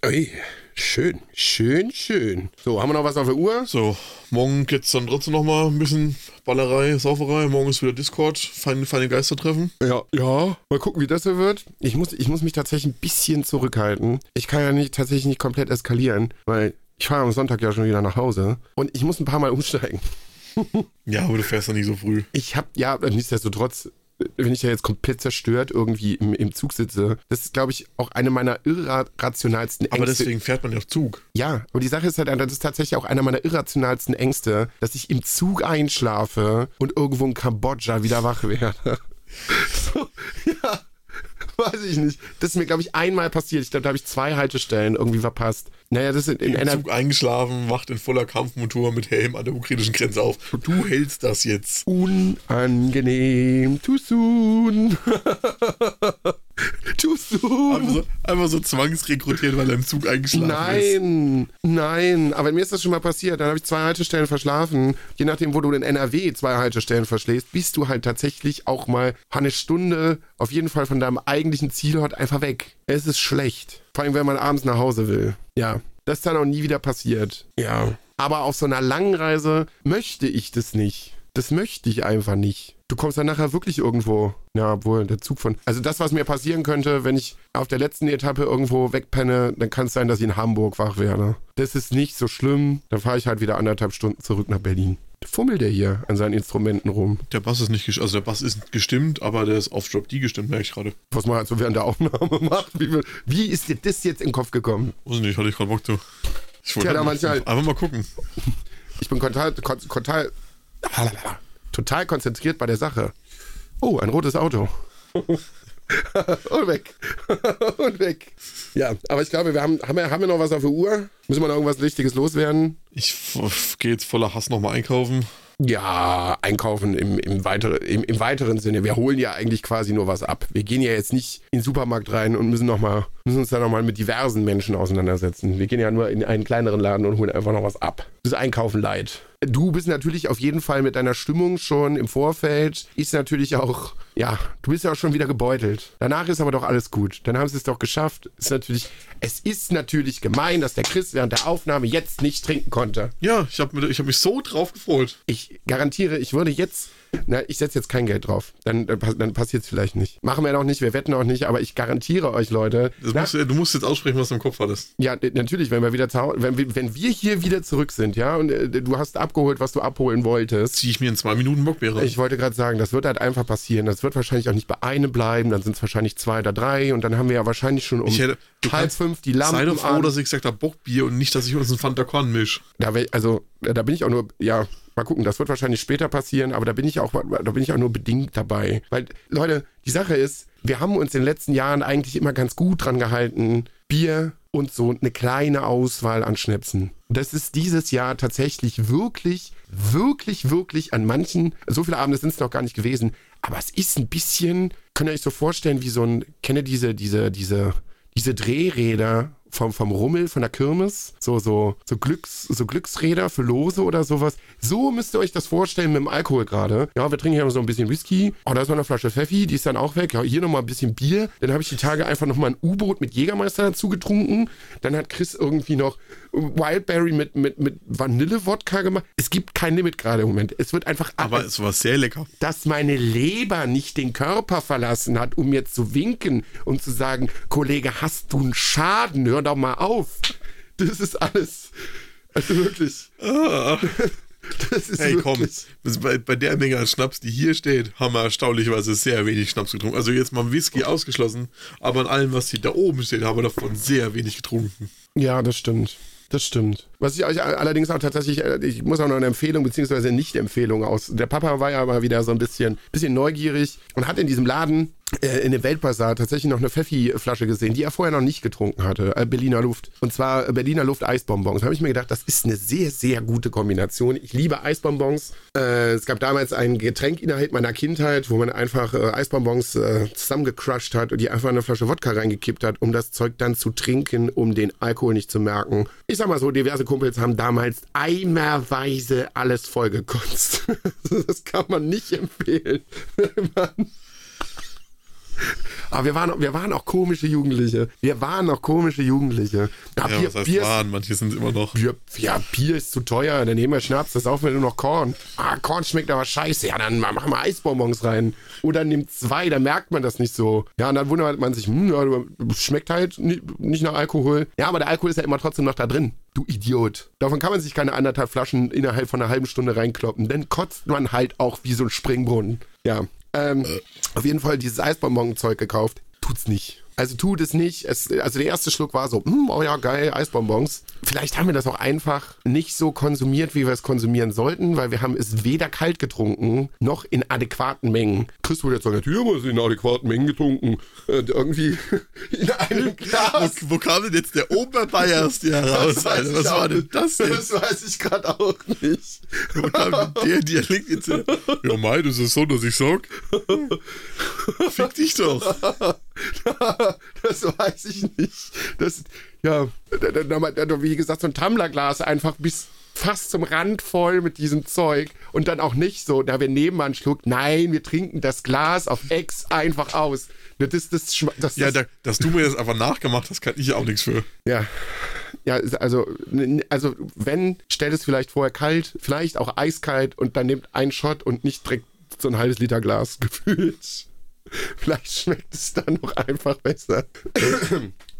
Speaker 2: Ui, schön, schön, schön. So, haben wir noch was auf der Uhr?
Speaker 1: So, morgen geht's dann trotzdem nochmal ein bisschen Ballerei, Sauferei. Morgen ist wieder Discord, feine, feine Geister treffen.
Speaker 2: Ja, ja. Mal gucken, wie das so wird. Ich muss, ich muss mich tatsächlich ein bisschen zurückhalten. Ich kann ja nicht, tatsächlich nicht komplett eskalieren, weil ich fahre am Sonntag ja schon wieder nach Hause und ich muss ein paar Mal umsteigen.
Speaker 1: Ja, aber du fährst ja nicht so früh.
Speaker 2: Ich hab, ja, nichtsdestotrotz, wenn ich ja jetzt komplett zerstört irgendwie im, im Zug sitze, das ist, glaube ich, auch eine meiner irrationalsten Ängste.
Speaker 1: Aber deswegen fährt man ja auch Zug.
Speaker 2: Ja, aber die Sache ist halt, das ist tatsächlich auch einer meiner irrationalsten Ängste, dass ich im Zug einschlafe und irgendwo in Kambodscha wieder wach werde. So, weiß ich nicht. Das ist mir, glaube ich, einmal passiert. Ich glaube, da habe ich zwei Haltestellen irgendwie verpasst. Naja, das ist in, in einer.
Speaker 1: Zug eingeschlafen, wacht in voller Kampfmontur mit Helm an der ukrainischen Grenze auf. Du hältst das jetzt.
Speaker 2: Unangenehm, too soon. too soon.
Speaker 1: Einfach so, einfach so zwangsrekrutiert, weil er im Zug eingeschlafen ist.
Speaker 2: Nein, nein. Aber mir ist das schon mal passiert. Dann habe ich zwei Haltestellen verschlafen. Je nachdem, wo du in NRW zwei Haltestellen verschläfst, bist du halt tatsächlich auch mal eine Stunde auf jeden Fall von deinem eigentlichen Zielort einfach weg. Es ist schlecht. Vor allem, wenn man abends nach Hause will. Ja. Das ist dann auch nie wieder passiert. Ja. Aber auf so einer langen Reise möchte ich das nicht. Das möchte ich einfach nicht. Du kommst dann nachher wirklich irgendwo. Ja, obwohl der Zug von. Also das, was mir passieren könnte, wenn ich auf der letzten Etappe irgendwo wegpenne, dann kann es sein, dass ich in Hamburg wach werde. Das ist nicht so schlimm. Dann fahre ich halt wieder anderthalb Stunden zurück nach Berlin. Fummelt der hier an seinen Instrumenten rum.
Speaker 1: Der Bass ist nicht gestimmt, also der Bass ist gestimmt, aber der ist auf Drop D gestimmt, merke ich gerade.
Speaker 2: Was man halt so während der Aufnahme macht. Wie, wie ist dir das jetzt in den Kopf gekommen?
Speaker 1: Weiß nicht, hatte ich gerade Bock zu. Ich wollte
Speaker 2: Tja, da
Speaker 1: einfach-
Speaker 2: manchmal-
Speaker 1: einfach mal gucken.
Speaker 2: Ich bin total, kon- total, konzentriert bei der Sache. Oh, ein rotes Auto. Und weg. Und weg. Ja, aber ich glaube, wir haben, haben, wir, haben wir noch was auf der Uhr? Müssen wir noch irgendwas Wichtiges loswerden?
Speaker 1: Ich gehe jetzt voller Hass nochmal einkaufen.
Speaker 2: Ja, einkaufen im, im, weitere, im, im weiteren Sinne. Wir holen ja eigentlich quasi nur was ab. Wir gehen ja jetzt nicht in den Supermarkt rein und müssen, noch mal, müssen uns da nochmal mit diversen Menschen auseinandersetzen. Wir gehen ja nur in einen kleineren Laden und holen einfach noch was ab. Das ist Einkaufen leid. Du bist natürlich auf jeden Fall mit deiner Stimmung schon im Vorfeld. Ist natürlich auch, ja, du bist ja auch schon wieder gebeutelt. Danach ist aber doch alles gut. Dann haben sie es doch geschafft. Ist natürlich, es ist natürlich gemein, dass der Chris während der Aufnahme jetzt nicht trinken konnte.
Speaker 1: Ja, ich habe hab mich so drauf gefreut.
Speaker 2: Ich garantiere, ich würde jetzt, na, ich setze jetzt kein Geld drauf. Dann, dann, pass- dann passiert es vielleicht nicht. Machen wir noch nicht, wir wetten auch nicht, aber ich garantiere euch, Leute. Na,
Speaker 1: musst, du- musst jetzt aussprechen, was du im Kopf hattest.
Speaker 2: ja, natürlich, wenn wir wieder wenn wenn wir hier wieder zurück sind, ja, und äh, du hast abgeholt, was du abholen wolltest.
Speaker 1: Ziehe ich mir in zwei Minuten Bockbeere.
Speaker 2: Ich wollte gerade sagen, das wird halt einfach passieren. Das wird wahrscheinlich auch nicht bei einem bleiben, dann sind es wahrscheinlich zwei oder drei und dann haben wir ja wahrscheinlich schon um
Speaker 1: hätte-
Speaker 2: halb fünf die
Speaker 1: Sei
Speaker 2: Lampen
Speaker 1: doch froh,
Speaker 2: an.
Speaker 1: dass ich gesagt habe Bockbier und nicht, dass ich uns ein Fanta Korn misch.
Speaker 2: Da wär, also, da bin ich auch nur, ja, mal gucken, das wird wahrscheinlich später passieren, aber da bin ich auch, da bin ich auch nur bedingt dabei. Weil, Leute, die Sache ist, wir haben uns in den letzten Jahren eigentlich immer ganz gut dran gehalten, Bier und so eine kleine Auswahl an Schnäpsen. Das ist dieses Jahr tatsächlich wirklich, wirklich, wirklich an manchen, so viele Abende sind es noch gar nicht gewesen, aber es ist ein bisschen, könnt ihr euch so vorstellen, wie so ein, kennt ihr diese, diese, diese, diese Drehräder vom, vom Rummel, von der Kirmes, so, so, so, Glücks, so Glücksräder für Lose oder sowas. So müsst ihr euch das vorstellen mit dem Alkohol gerade. Ja, wir trinken hier noch so ein bisschen Whisky. Oh, da ist noch eine Flasche Pfeffi, die ist dann auch weg. Ja, hier nochmal ein bisschen Bier. Dann habe ich die Tage einfach nochmal ein U-Boot mit Jägermeister dazu getrunken. Dann hat Chris irgendwie noch Wildberry mit, mit, mit Vanille-Wodka gemacht. Es gibt kein Limit gerade im Moment. Es wird einfach
Speaker 1: Aber es war sehr lecker.
Speaker 2: dass meine Leber nicht den Körper verlassen hat, um mir zu winken und zu sagen, Kollege, hast du einen Schaden? Hör doch mal auf. Das ist alles. Also wirklich. Das ist
Speaker 1: Hey, komm, bei, bei der Menge an Schnaps, die hier steht, haben wir erstaunlicherweise sehr wenig Schnaps getrunken. Also jetzt mal Whisky ausgeschlossen, aber an allem, was hier da oben steht, haben wir davon sehr wenig getrunken.
Speaker 2: Ja, das stimmt. Das stimmt. Was ich euch allerdings auch tatsächlich, äh, ich muss auch noch eine Empfehlung beziehungsweise Nicht-Empfehlung aus. Der Papa war ja mal wieder so ein bisschen, bisschen neugierig und hat in diesem Laden in dem Weltbazar tatsächlich noch eine Pfeffi-Flasche gesehen, die er vorher noch nicht getrunken hatte. Äh, Berliner Luft. Und zwar äh, Berliner Luft Eisbonbons. Da habe ich mir gedacht, das ist eine sehr, sehr gute Kombination. Ich liebe Eisbonbons. Äh, es gab damals ein Getränk innerhalb meiner Kindheit, wo man einfach äh, Eisbonbons äh, zusammengecrushed hat und die einfach in eine Flasche Wodka reingekippt hat, um das Zeug dann zu trinken, um den Alkohol nicht zu merken. Ich sag mal so, diverse Kumpels haben damals eimerweise alles vollgekotzt. das kann man nicht empfehlen. Aber wir waren, wir waren auch komische Jugendliche. Wir waren auch komische Jugendliche. Ja,
Speaker 1: Ja,
Speaker 2: Bier,
Speaker 1: was heißt
Speaker 2: Bier, ist-
Speaker 1: waren? Manche sind immer noch.
Speaker 2: Bier, ja, Bier ist zu teuer, dann nehmen wir Schnaps, das saufen wir nur noch Korn. Ah, Korn schmeckt aber scheiße, ja, dann machen wir Eisbonbons rein. Oder nimmt zwei, dann merkt man das nicht so. Ja, und dann wundert man sich, hm, ja, schmeckt halt ni- nicht nach Alkohol. Ja, aber der Alkohol ist ja immer trotzdem noch da drin. Du Idiot. Davon kann man sich keine anderthalb Flaschen innerhalb von einer halben Stunde reinkloppen. Dann kotzt man halt auch wie so ein Springbrunnen. Ja. Ähm, auf jeden Fall dieses Eisbonbon-Zeug gekauft. Tut's nicht. Also tut es nicht. Es, also der erste Schluck war so, hm, oh ja, geil, Eisbonbons. Vielleicht haben wir das auch einfach nicht so konsumiert, wie wir es konsumieren sollten, weil wir haben es weder kalt getrunken, noch in adäquaten Mengen. Chris würde jetzt sagen, hier haben wir in adäquaten Mengen getrunken. Und irgendwie in einem Glas.
Speaker 1: Wo, wo kam denn jetzt der Oberbayers hier heraus? Alter? Was war denn das denn?
Speaker 2: Das weiß ich gerade auch nicht.
Speaker 1: Wo kam denn der Dialekt jetzt her? Ja, mei, das ist so, dass ich sag. Fick dich doch.
Speaker 2: das weiß ich nicht. Das, ja, wie gesagt, so ein Tumblerglas einfach bis fast zum Rand voll mit diesem Zeug und dann auch nicht so, da wir nebenan schluckt, nein, wir trinken das Glas auf Ex einfach aus. Das ist das, das,
Speaker 1: Ja, da, dass du mir das einfach nachgemacht hast, kann ich auch nichts für.
Speaker 2: ja. Ja, also, also wenn, stellt es vielleicht vorher kalt, vielleicht auch eiskalt und dann nehmt einen Shot und nicht direkt so ein halbes Liter Glas gefühlt. Vielleicht schmeckt es dann noch einfach besser.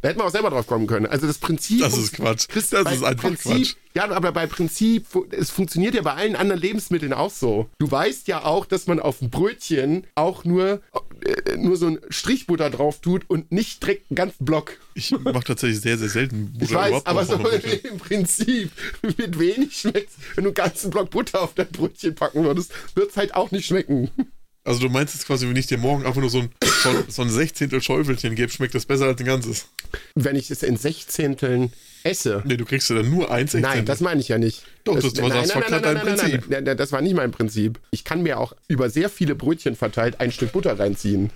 Speaker 2: Da hätten wir auch selber drauf kommen können. Also das Prinzip.
Speaker 1: Das ist Quatsch.
Speaker 2: Das,
Speaker 1: ist einfach
Speaker 2: Prinzip,
Speaker 1: Quatsch.
Speaker 2: Ja, aber bei Prinzip, es funktioniert ja bei allen anderen Lebensmitteln auch so. Du weißt ja auch, dass man auf ein Brötchen auch nur, äh, nur so ein Strichbutter drauf tut und nicht direkt einen ganzen Block.
Speaker 1: Ich mache tatsächlich sehr, sehr selten Butter
Speaker 2: Ich weiß,
Speaker 1: überhaupt
Speaker 2: aber so im Prinzip mit wenig schmeckt wenn du einen ganzen Block Butter auf dein Brötchen packen würdest, wird es halt auch nicht schmecken.
Speaker 1: Also du meinst jetzt quasi, wenn ich dir morgen einfach nur so ein, so so ein Sechzehntel Schäufelchen gebe, schmeckt das besser als ein ganzes?
Speaker 2: Wenn ich es in Sechzehnteln esse.
Speaker 1: Nee, du kriegst ja dann nur ein Sechzehntel.
Speaker 2: Nein, das meine ich ja nicht.
Speaker 1: Doch, das war- das war gerade dein Prinzip.
Speaker 2: Nein, nein, das war nicht mein Prinzip. Ich kann mir auch über sehr viele Brötchen verteilt ein Stück Butter reinziehen.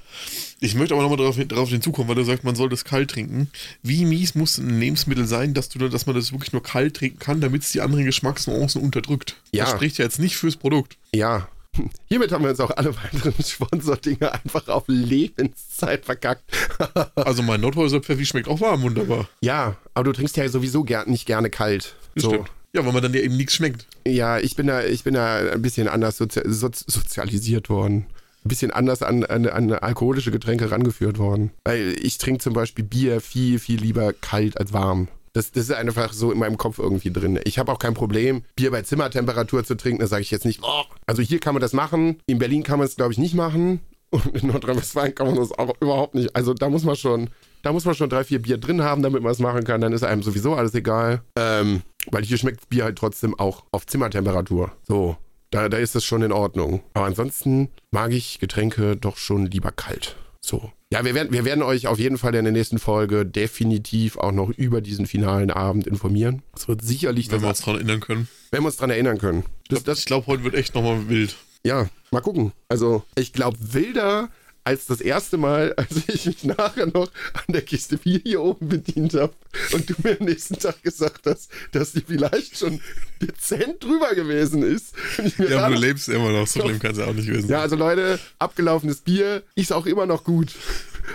Speaker 1: Ich möchte aber nochmal darauf, darauf hinzukommen, weil du sagst, man soll das kalt trinken. Wie mies muss ein Lebensmittel sein, dass, du, dass man das wirklich nur kalt trinken kann, damit es die anderen Geschmacksnuancen unterdrückt?
Speaker 2: Ja.
Speaker 1: Das spricht ja jetzt nicht fürs Produkt.
Speaker 2: Ja. Hiermit haben wir uns auch alle weiteren Sponsordinge einfach auf Lebenszeit verkackt.
Speaker 1: Also mein Nordhäuser Pfeffi schmeckt auch warm, wunderbar.
Speaker 2: ja, aber du trinkst ja sowieso ger nicht gerne kalt.
Speaker 1: Das
Speaker 2: So.
Speaker 1: stimmt. Ja, weil man dann ja eben nichts schmeckt.
Speaker 2: Ja, ich bin da, ich bin da ein bisschen anders sozi sozi sozialisiert worden. Ein bisschen anders an, an, an alkoholische Getränke rangeführt worden. Weil ich trinke zum Beispiel Bier viel, viel lieber kalt als warm. Das, das ist einfach so in meinem Kopf irgendwie drin. Ich habe auch kein Problem, Bier bei Zimmertemperatur zu trinken. Da sage ich jetzt nicht, oh. also hier kann man das machen. In Berlin kann man es, glaube ich, nicht machen. Und in Nordrhein-Westfalen kann man das auch überhaupt nicht. Also da muss man schon, da muss man schon drei, vier Bier drin haben, damit man es machen kann. Dann ist einem sowieso alles egal. Ähm, weil hier schmeckt Bier halt trotzdem auch auf Zimmertemperatur. So, da, da ist es schon in Ordnung. Aber ansonsten mag ich Getränke doch schon lieber kalt. So. Ja, wir werden, wir werden euch auf jeden Fall in der nächsten Folge definitiv auch noch über diesen finalen Abend informieren. Es wird sicherlich,
Speaker 1: wenn wir uns daran erinnern können.
Speaker 2: Wenn wir uns daran erinnern können.
Speaker 1: Das, ich glaube, heute wird echt nochmal wild.
Speaker 2: Ja, mal gucken. Also, ich glaube, wilder als das erste Mal, als ich mich nachher noch an der Kiste 4 hier oben bedient habe und du mir am nächsten Tag gesagt hast, dass die vielleicht schon dezent drüber gewesen ist.
Speaker 1: Ja, aber du lebst immer noch, so schlimm kann es ja auch nicht gewesen
Speaker 2: Ja, also Leute, abgelaufenes Bier ist auch immer noch gut.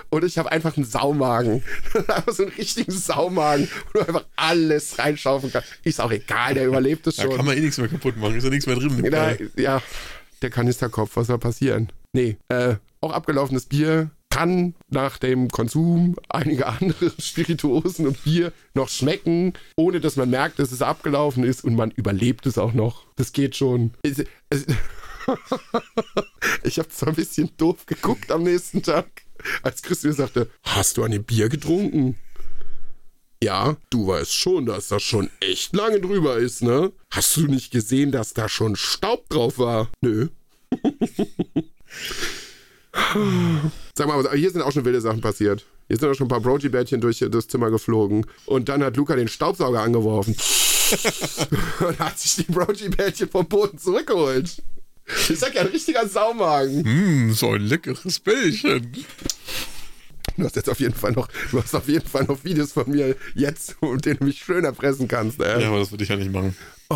Speaker 2: Und ich habe einfach einen Saumagen. einfach so einen richtigen Saumagen, wo du einfach alles reinschaufen kannst. Ist auch egal, der überlebt es schon.
Speaker 1: Da kann man eh nichts mehr kaputt machen, ist ja nichts mehr drin.
Speaker 2: Ja, ja, der Kanisterkopf, was soll passieren? Nee, äh, auch abgelaufenes Bier kann nach dem Konsum einiger andere Spirituosen und Bier noch schmecken, ohne dass man merkt, dass es abgelaufen ist und man überlebt es auch noch. Das geht schon. Es, es, ich habe zwar ein bisschen doof geguckt am nächsten Tag, als Christian sagte, hast du an dem Bier getrunken? Ja, du weißt schon, dass das schon echt lange drüber ist, ne? Hast du nicht gesehen, dass da schon Staub drauf war? Nö. Sag mal, hier sind auch schon wilde Sachen passiert. Hier sind auch schon ein paar Brogy-Bärtchen durch das Zimmer geflogen. Und dann hat Luca den Staubsauger angeworfen. und hat sich die Brogy-Bärtchen vom Boden zurückgeholt. Ich sag ja, ein richtiger Saumagen.
Speaker 1: Mm, so ein leckeres Bällchen.
Speaker 2: Du hast jetzt auf jeden Fall noch, du hast auf jeden Fall noch Videos von mir jetzt, mit denen du mich schön erpressen kannst. Ey.
Speaker 1: Ja, aber das würde ich ja nicht machen.
Speaker 2: Oh,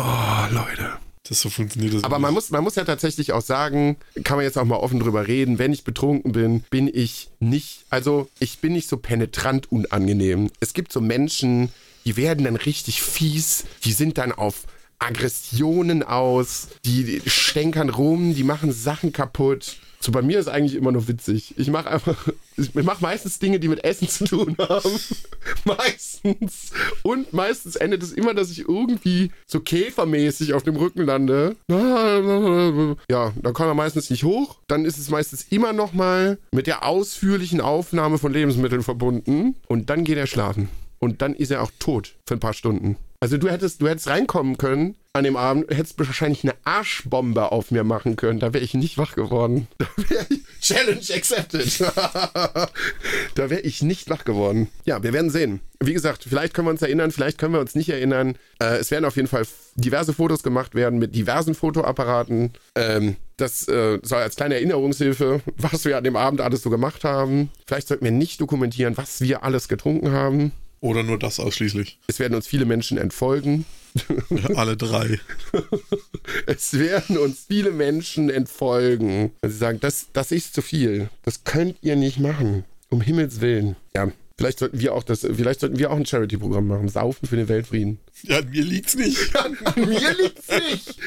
Speaker 2: Leute.
Speaker 1: Das so funktioniert das
Speaker 2: Aber man muss, man muss ja tatsächlich auch sagen, kann man jetzt auch mal offen drüber reden, wenn ich betrunken bin, bin ich nicht, also ich bin nicht so penetrant unangenehm. Es gibt so Menschen, die werden dann richtig fies, die sind dann auf Aggressionen aus, die stänkern rum, die machen Sachen kaputt. So bei mir ist eigentlich immer nur witzig. Ich mache einfach, ich mache meistens Dinge, die mit Essen zu tun haben. meistens. Und meistens endet es immer, dass ich irgendwie so käfermäßig auf dem Rücken lande. Ja, dann kommt er meistens nicht hoch. Dann ist es meistens immer noch mal mit der ausführlichen Aufnahme von Lebensmitteln verbunden. Und dann geht er schlafen. Und dann ist er auch tot für ein paar Stunden. Also du hättest, du hättest reinkommen können an dem Abend, hättest wahrscheinlich eine Arschbombe auf mir machen können. Da wäre ich nicht wach geworden. Da wäre ich, Challenge accepted. da wäre ich nicht wach geworden. Ja, wir werden sehen. Wie gesagt, vielleicht können wir uns erinnern, vielleicht können wir uns nicht erinnern. Äh, es werden auf jeden Fall diverse Fotos gemacht werden mit diversen Fotoapparaten. Ähm, das äh, soll als kleine Erinnerungshilfe, was wir an dem Abend alles so gemacht haben. Vielleicht sollten wir nicht dokumentieren, was wir alles getrunken haben.
Speaker 1: Oder nur das ausschließlich?
Speaker 2: Es werden uns viele Menschen entfolgen.
Speaker 1: Alle drei.
Speaker 2: es werden uns viele Menschen entfolgen. Und sie sagen, das, das ist zu viel. Das könnt ihr nicht machen. Um Himmels Willen. Ja, vielleicht sollten wir auch das, vielleicht sollten wir auch ein Charity-Programm machen. Saufen für den Weltfrieden.
Speaker 1: Ja, an mir liegt's nicht.
Speaker 2: an, an mir liegt's nicht.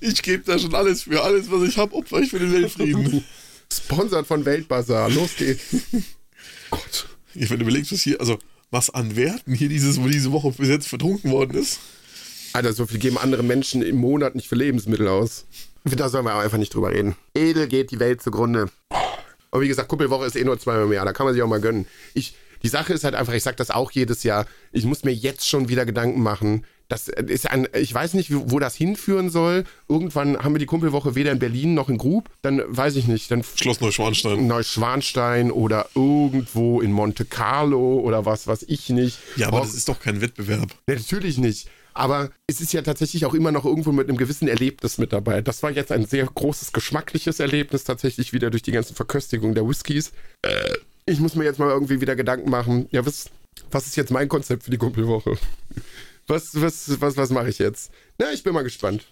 Speaker 1: ich gebe da schon alles für alles, was ich habe, opfer ich für den Weltfrieden.
Speaker 2: Sponsert von Weltbazar. Los geht's.
Speaker 1: Gott. Ich wenn du überlegst, was hier, also was an Werten hier dieses, wo diese Woche bis jetzt vertrunken worden ist.
Speaker 2: Alter, so viel geben andere Menschen im Monat nicht für Lebensmittel aus. Da sollen wir auch einfach nicht drüber reden. Edel geht die Welt zugrunde. Aber wie gesagt, Kuppelwoche ist eh nur zweimal im Jahr. Da kann man sich auch mal gönnen. Ich, die Sache ist halt einfach, ich sag das auch jedes Jahr, ich muss mir jetzt schon wieder Gedanken machen, das ist ein, ich weiß nicht, wo das hinführen soll. Irgendwann haben wir die Kumpelwoche weder in Berlin noch in Grub. Dann weiß ich nicht. Dann
Speaker 1: Schloss Neuschwanstein.
Speaker 2: Neuschwanstein oder irgendwo in Monte Carlo oder was, was ich nicht.
Speaker 1: Ja, aber Auch, das ist doch kein Wettbewerb.
Speaker 2: Nee, natürlich nicht. Aber es ist ja tatsächlich auch immer noch irgendwo mit einem gewissen Erlebnis mit dabei. Das war jetzt ein sehr großes geschmackliches Erlebnis, tatsächlich wieder durch die ganzen Verköstigungen der Whiskys. Äh, ich muss mir jetzt mal irgendwie wieder Gedanken machen. Ja, was, was ist jetzt mein Konzept für die Kumpelwoche? Was, was, was, was mache ich jetzt? Na, ich bin mal gespannt.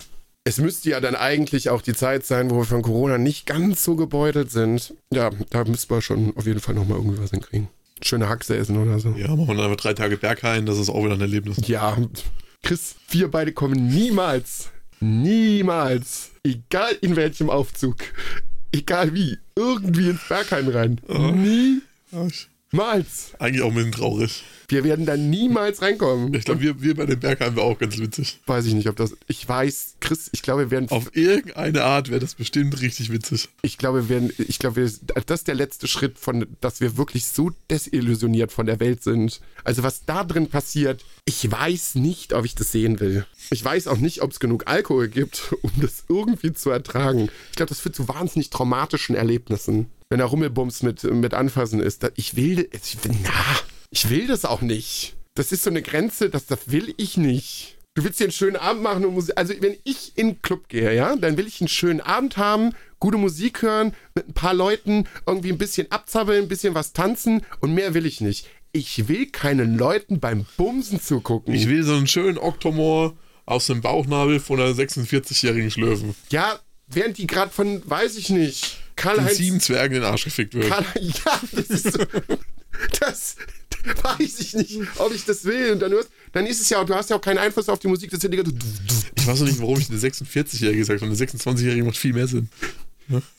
Speaker 2: Es müsste ja dann eigentlich auch die Zeit sein, wo wir von Corona nicht ganz so gebeutelt sind. Ja, da müssten wir schon auf jeden Fall nochmal irgendwie was hinkriegen. Schöne Haxe essen oder so.
Speaker 1: Ja, machen wir dann einfach drei Tage Berghain, das ist auch wieder ein Erlebnis.
Speaker 2: Ja, Chris, wir beide kommen niemals, niemals, egal in welchem Aufzug, egal wie, irgendwie ins Berghain rein. Oh. Nie.
Speaker 1: Oh,
Speaker 2: Niemals.
Speaker 1: Eigentlich auch ein bisschen traurig.
Speaker 2: Wir werden da niemals reinkommen.
Speaker 1: Ich glaube, wir, wir bei den Bergheim wäre auch ganz witzig.
Speaker 2: Weiß ich nicht, ob das. Ich weiß, Chris, ich glaube, wir werden.
Speaker 1: Auf irgendeine Art wäre das bestimmt richtig witzig.
Speaker 2: Ich glaube, wir werden. Ich glaube, wir, das ist der letzte Schritt von, dass wir wirklich so desillusioniert von der Welt sind. Also was da drin passiert, ich weiß nicht, ob ich das sehen will. Ich weiß auch nicht, ob es genug Alkohol gibt, um das irgendwie zu ertragen. Ich glaube, das führt zu wahnsinnig traumatischen Erlebnissen. Wenn der Rummelbums mit, mit Anfassen ist. Da, ich will. Ich will na, ich will das auch nicht. Das ist so eine Grenze, das, das will ich nicht. Du willst dir einen schönen Abend machen und Musik. Also, wenn ich in den Club gehe, ja, dann will ich einen schönen Abend haben, gute Musik hören, mit ein paar Leuten irgendwie ein bisschen abzappeln, ein bisschen was tanzen und mehr will ich nicht. Ich will keinen Leuten beim Bumsen zugucken.
Speaker 1: Ich will so einen schönen Oktomor aus dem Bauchnabel von einer 46-jährigen Schlürfen.
Speaker 2: ja, während die gerade von, weiß ich nicht,
Speaker 1: Den
Speaker 2: Karl-Heinz.
Speaker 1: sieben Zwergen in den Arsch gefickt wird.
Speaker 2: Karl, ja, das ist so. Das weiß ich nicht, ob ich das will. Und dann, hörst, dann ist es ja, du hast ja auch keinen Einfluss auf die Musik. Das ist ja.
Speaker 1: Ich weiß noch nicht, warum ich eine 46-Jährige gesagt habe. Eine 26-Jährige macht viel mehr Sinn.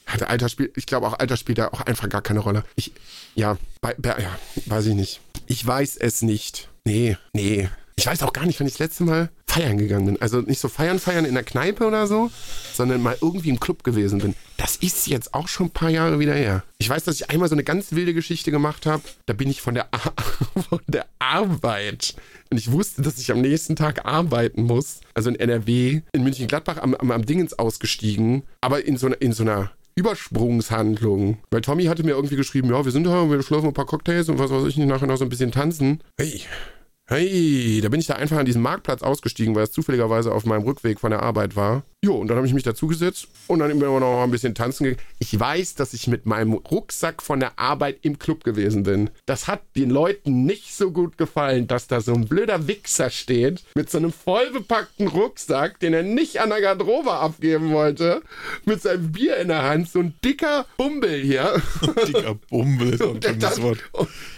Speaker 2: Hatte Alter spielt, ich glaube auch Alter spielt da auch einfach gar keine Rolle. Ich, ja, bei, bei, ja, weiß ich nicht. Ich weiß es nicht. Nee, nee. Ich weiß auch gar nicht, wann ich das letzte Mal feiern gegangen bin. Also nicht so feiern, feiern in der Kneipe oder so, sondern mal irgendwie im Club gewesen bin. Das ist jetzt auch schon ein paar Jahre wieder her. Ich weiß, dass ich einmal so eine ganz wilde Geschichte gemacht habe. Da bin ich von der, Ar von der Arbeit. Und ich wusste, dass ich am nächsten Tag arbeiten muss. Also in NRW, in München-Gladbach am, am, am Dingens ausgestiegen. Aber in so, einer- in so einer Übersprungshandlung. Weil Tommy hatte mir irgendwie geschrieben, ja, wir sind da, wir schlürfen ein paar Cocktails und was weiß ich nicht, nachher noch so ein bisschen tanzen. Hey, hey, da bin ich da einfach an diesem Marktplatz ausgestiegen, weil es zufälligerweise auf meinem Rückweg von der Arbeit war. Jo, und dann habe ich mich dazugesetzt und dann bin ich noch ein bisschen tanzen gegangen. Ich weiß, dass ich mit meinem Rucksack von der Arbeit im Club gewesen bin. Das hat den Leuten nicht so gut gefallen, dass da so ein blöder Wichser steht mit so einem vollbepackten Rucksack, den er nicht an der Garderobe abgeben wollte, mit seinem Bier in der Hand, so ein dicker Bumbel hier.
Speaker 1: Dicker ist auch ein schönes Wort.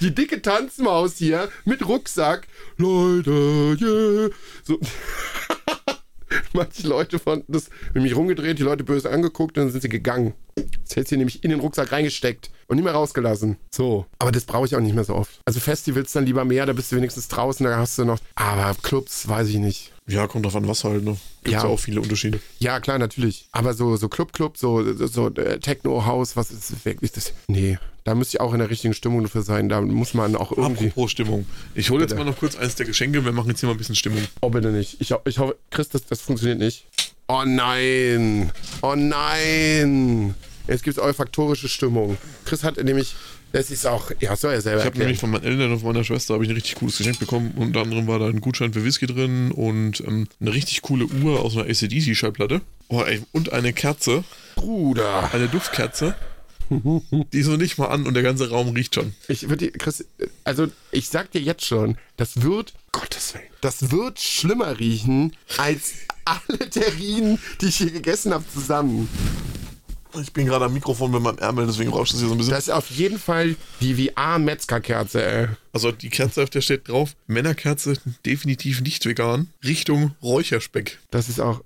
Speaker 2: Die dicke Tanzmaus hier mit Rucksack. Leute, yeah. So. Manche Leute fanden das, wenn mich rumgedreht, die Leute böse angeguckt, dann sind sie gegangen. Das hätte sie nämlich in den Rucksack reingesteckt und nicht mehr rausgelassen. So. Aber das brauche ich auch nicht mehr so oft. Also Festivals dann lieber mehr, da bist du wenigstens draußen, da hast du noch. Aber Clubs, weiß ich nicht.
Speaker 1: Ja, kommt drauf an, was halt, ne? Gibt
Speaker 2: Ja.
Speaker 1: ja auch viele Unterschiede.
Speaker 2: Ja, klar, natürlich. Aber so, so Club, Club, so, so, so äh, Techno, House, was ist wirklich das? Nee, da müsste ich auch in der richtigen Stimmung dafür sein. Da muss man auch irgendwie.
Speaker 1: Apropos Stimmung. Ich hole jetzt mal noch kurz eins der Geschenke. Wir machen jetzt hier mal ein bisschen Stimmung.
Speaker 2: Oh, bitte nicht. Ich, ich hoffe, Chris, das, das funktioniert nicht. Oh nein. Oh nein. Jetzt gibt es olfaktorische Stimmung. Chris hat nämlich, das ist auch, ja, soll er selber
Speaker 1: Ich habe nämlich von meinen Eltern und von meiner Schwester habe ich ein richtig cooles Geschenk bekommen. Unter anderem war da ein Gutschein für Whisky drin und ähm, eine richtig coole Uhr aus einer ACDC-Schallplatte. Oh, ey, und eine Kerze,
Speaker 2: Bruder.
Speaker 1: eine Duftkerze. Die ist noch nicht mal an und der ganze Raum riecht schon.
Speaker 2: Ich würde, Chris, also ich sag dir jetzt schon, das wird, Gottes Willen, das wird schlimmer riechen als alle Terrinen, die ich hier gegessen habe, zusammen.
Speaker 1: Ich bin gerade am Mikrofon mit meinem Ärmel, deswegen rauscht es hier so ein bisschen.
Speaker 2: Das ist auf jeden Fall die VR-Metzgerkerze, ey.
Speaker 1: Also die Kerze, auf der steht drauf, Männerkerze definitiv nicht vegan, Richtung Räucherspeck.
Speaker 2: Das ist auch.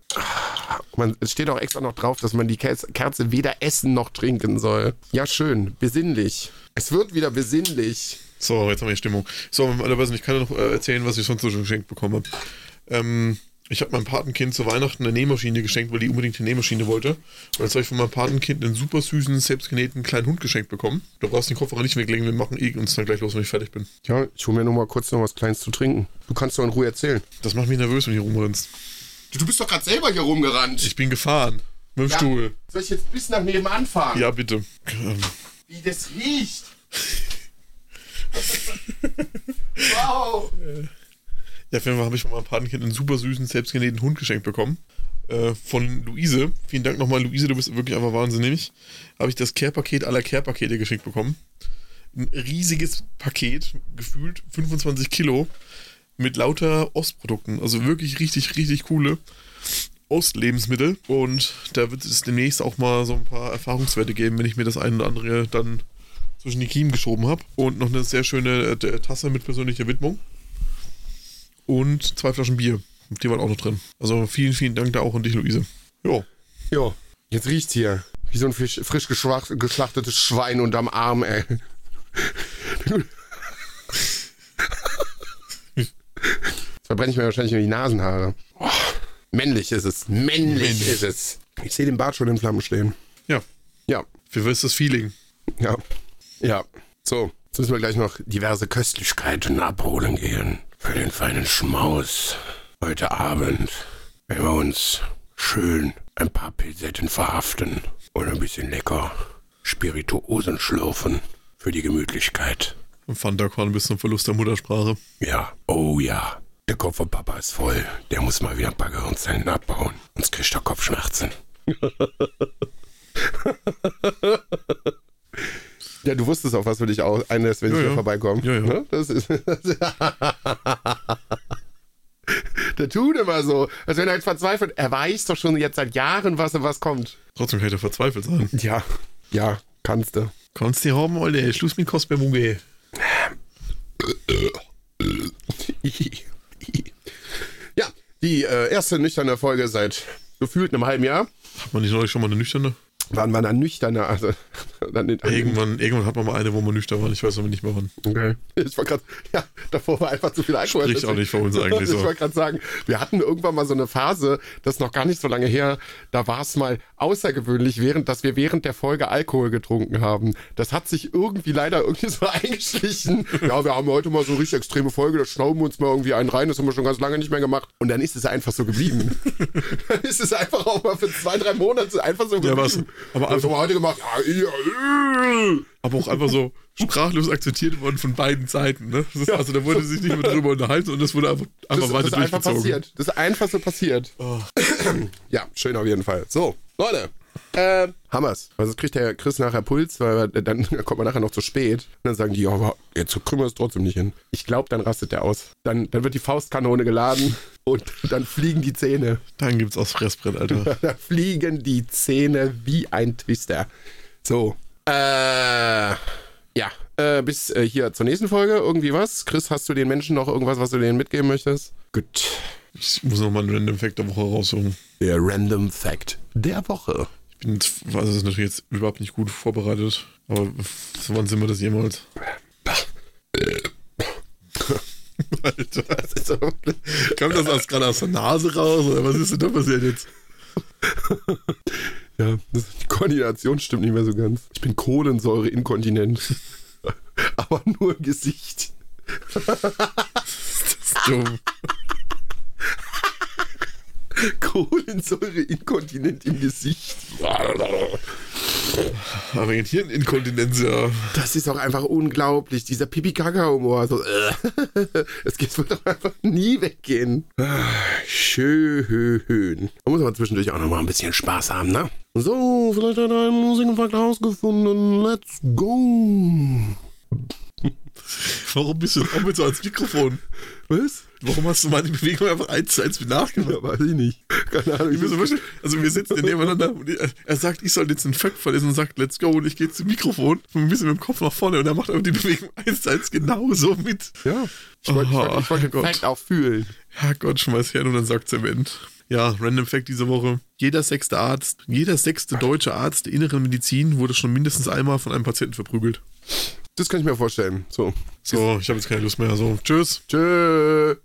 Speaker 2: Man, es steht auch extra noch drauf, dass man die Kerze, weder essen noch trinken soll. Ja, schön. Besinnlich. Es wird wieder besinnlich.
Speaker 1: So, jetzt haben wir die Stimmung. So, ich kann ja noch äh, erzählen, was ich sonst so schon geschenkt bekommen habe. Ähm, ich habe meinem Patenkind zu Weihnachten eine Nähmaschine geschenkt, weil die unbedingt eine Nähmaschine wollte. Und jetzt habe ich von meinem Patenkind einen super süßen, selbstgenähten kleinen Hund geschenkt bekommen. Du brauchst den Kofferraum nicht weglegen, wir machen eh uns dann gleich los, wenn ich fertig bin.
Speaker 2: Ja, ich hole mir nur mal kurz noch was Kleines zu trinken. Du kannst doch in Ruhe erzählen.
Speaker 1: Das macht mich nervös, wenn du rumrennst.
Speaker 2: Du bist doch gerade selber hier rumgerannt.
Speaker 1: Ich bin gefahren. Mit dem Stuhl.
Speaker 2: Soll ich jetzt bis nach nebenan fahren?
Speaker 1: Ja, bitte. Ähm,
Speaker 2: Wie das riecht. wow.
Speaker 1: Ja, auf jeden Fall habe ich von meinem Patenkind einen super süßen, selbstgenähten Hund geschenkt bekommen. Äh, von Luise. Vielen Dank nochmal, Luise, du bist wirklich einfach wahnsinnig. Habe ich das Care-Paket aller Care-Pakete geschenkt bekommen. Ein riesiges Paket, gefühlt 25 Kilo, mit lauter Ostprodukten. Also wirklich richtig, richtig coole Ostlebensmittel. Und da wird es demnächst auch mal so ein paar Erfahrungswerte geben, wenn ich mir das eine oder andere dann zwischen die Kiemen geschoben habe. Und noch eine sehr schöne äh, Tasse mit persönlicher Widmung und zwei Flaschen Bier. Die waren auch noch drin. Also vielen, vielen Dank da auch an dich, Luise. Jo.
Speaker 2: Jo, jetzt riecht's hier. Wie so ein frisch, geschlachtetes Schwein unterm Arm, ey. Jetzt verbrenne ich mir wahrscheinlich nur die Nasenhaare. Oh, männlich ist es. Männlich,
Speaker 1: Männlich.
Speaker 2: ist es. Ich sehe den Bart schon in Flammen stehen.
Speaker 1: Ja.
Speaker 2: Ja,
Speaker 1: Wie ist das Feeling?
Speaker 2: ja, ja. So, jetzt müssen wir gleich noch diverse Köstlichkeiten abholen gehen. Für den feinen Schmaus. Heute Abend werden wir uns schön ein paar Pilsetten verhaften und ein bisschen lecker Spirituosen schlürfen für die Gemütlichkeit.
Speaker 1: Am Fanta-Korn bis zum Verlust der Muttersprache.
Speaker 2: Ja, oh ja. Der Kopf von Papa ist voll. Der muss mal wieder ein paar Gehirnzellen abbauen. Sonst kriegt er Kopfschmerzen. ja, du wusstest auch, was für dich auch einlässt, wenn
Speaker 1: Ja,
Speaker 2: ich hier
Speaker 1: ja.
Speaker 2: vorbeikomme.
Speaker 1: Ja, ja.
Speaker 2: Ne? Das ist. Der tut immer so, als wenn er jetzt verzweifelt. Er weiß doch schon jetzt seit Jahren, was was kommt.
Speaker 1: Trotzdem kann da verzweifelt sein.
Speaker 2: Ja, ja, kannst du.
Speaker 1: Kannst du haben, Alter. Schluss mit Kostbarmuge.
Speaker 2: ja, die äh, erste nüchterne Folge seit gefühlt einem halben Jahr.
Speaker 1: Hat man nicht neulich schon mal eine nüchterne?
Speaker 2: Wann war dann nüchterner? Also,
Speaker 1: Irgendwann, irgendwann hat man mal eine, wo man nüchtern war. Ich weiß aber nicht mehr wann.
Speaker 2: Okay. Ich war gerade, ja, davor war einfach zu viel Alkohol.
Speaker 1: Spricht auch nicht für uns eigentlich
Speaker 2: Ich
Speaker 1: so.
Speaker 2: wollte gerade sagen, wir hatten irgendwann mal so eine Phase, das ist noch gar nicht so lange her, da war es mal außergewöhnlich, während, dass wir während der Folge Alkohol getrunken haben. Das hat sich irgendwie leider irgendwie so eingeschlichen. Ja, wir haben heute mal so richtig extreme Folge, da schnauben wir uns mal irgendwie einen rein, das haben wir schon ganz lange nicht mehr gemacht. Und dann ist es einfach so geblieben. dann ist es einfach auch mal für zwei, drei Monate einfach so
Speaker 1: Ja, was-
Speaker 2: geblieben.
Speaker 1: aber
Speaker 2: haben wir heute gemacht? Ja.
Speaker 1: Aber auch einfach so sprachlos akzeptiert worden von beiden Seiten. Ne? Ist, also da wurde sich nicht mehr darüber unterhalten und das wurde einfach, einfach
Speaker 2: Das,
Speaker 1: weiter
Speaker 2: das ist einfach
Speaker 1: durchgezogen.
Speaker 2: passiert. Das ist einfach so passiert.
Speaker 1: Oh.
Speaker 2: Ja, schön auf jeden Fall. So, Leute. Äh, Hammers. Also kriegt der Chris nachher Puls, weil wir- dann kommt man nachher noch zu spät. Und dann sagen die, ja, aber jetzt kriegen wir es trotzdem nicht hin. Ich glaube, dann rastet der aus. Dann, dann wird die Faustkanone geladen und dann fliegen die Zähne.
Speaker 1: Dann gibt's aufs Fressbrett, Alter.
Speaker 2: Da fliegen die Zähne wie ein Twister. So. Äh, ja. Äh, bis äh, hier zur nächsten Folge. Irgendwie was? Chris, hast du den Menschen noch irgendwas, was du denen mitgeben möchtest? Gut.
Speaker 1: Ich muss nochmal einen Random Fact der Woche raussuchen.
Speaker 2: Der Random Fact der Woche.
Speaker 1: Ich bin jetzt, also das ist natürlich jetzt überhaupt nicht gut vorbereitet. Aber so wann sind wir das jemals? Alter,
Speaker 2: Das ist so,
Speaker 1: kam das gerade aus der Nase raus oder was ist denn da passiert jetzt?
Speaker 2: ja, das, die Koordination stimmt nicht mehr so ganz. Ich bin Kohlensäure-inkontinent. Aber nur im Gesicht.
Speaker 1: Das ist dumm.
Speaker 2: Kohlensäure-inkontinent im Gesicht.
Speaker 1: Aber Hirninkontinenz, ja.
Speaker 2: Das ist auch einfach unglaublich, dieser Pipi-Kaka-Humor. So, äh, es geht- es wird doch einfach nie weggehen. Ah, Schön. Da muss man zwischendurch auch noch mal ein bisschen Spaß haben, ne? So, vielleicht hat er einen Musikfakt rausgefunden. Let's go.
Speaker 1: Warum bist du auch mit so ans Mikrofon?
Speaker 2: Was?
Speaker 1: Warum hast du meine Bewegung einfach eins zu eins mit nachgemacht?
Speaker 2: Ja, weiß ich nicht. Keine Ahnung.
Speaker 1: Ich so also wir sitzen nebeneinander und er, sagt, ich soll jetzt einen Fact vorlesen und sagt, let's go und ich gehe zum Mikrofon und ein bisschen mit dem Kopf nach vorne und er macht aber die Bewegung eins zu eins genauso mit.
Speaker 2: ja. Ich wollte ich wollte- ich
Speaker 1: Oh,
Speaker 2: den
Speaker 1: Gott.
Speaker 2: Fact auch fühlen.
Speaker 1: Herrgott, schmeiß her und dann sagt Zement. Ja, Random Fact diese Woche. Jeder sechste Arzt, jeder sechste deutsche Arzt der inneren Medizin wurde schon mindestens einmal von einem Patienten verprügelt.
Speaker 2: Das kann ich mir vorstellen. So.
Speaker 1: So, ich habe jetzt keine Lust mehr. So, tschüss.
Speaker 2: Tschö.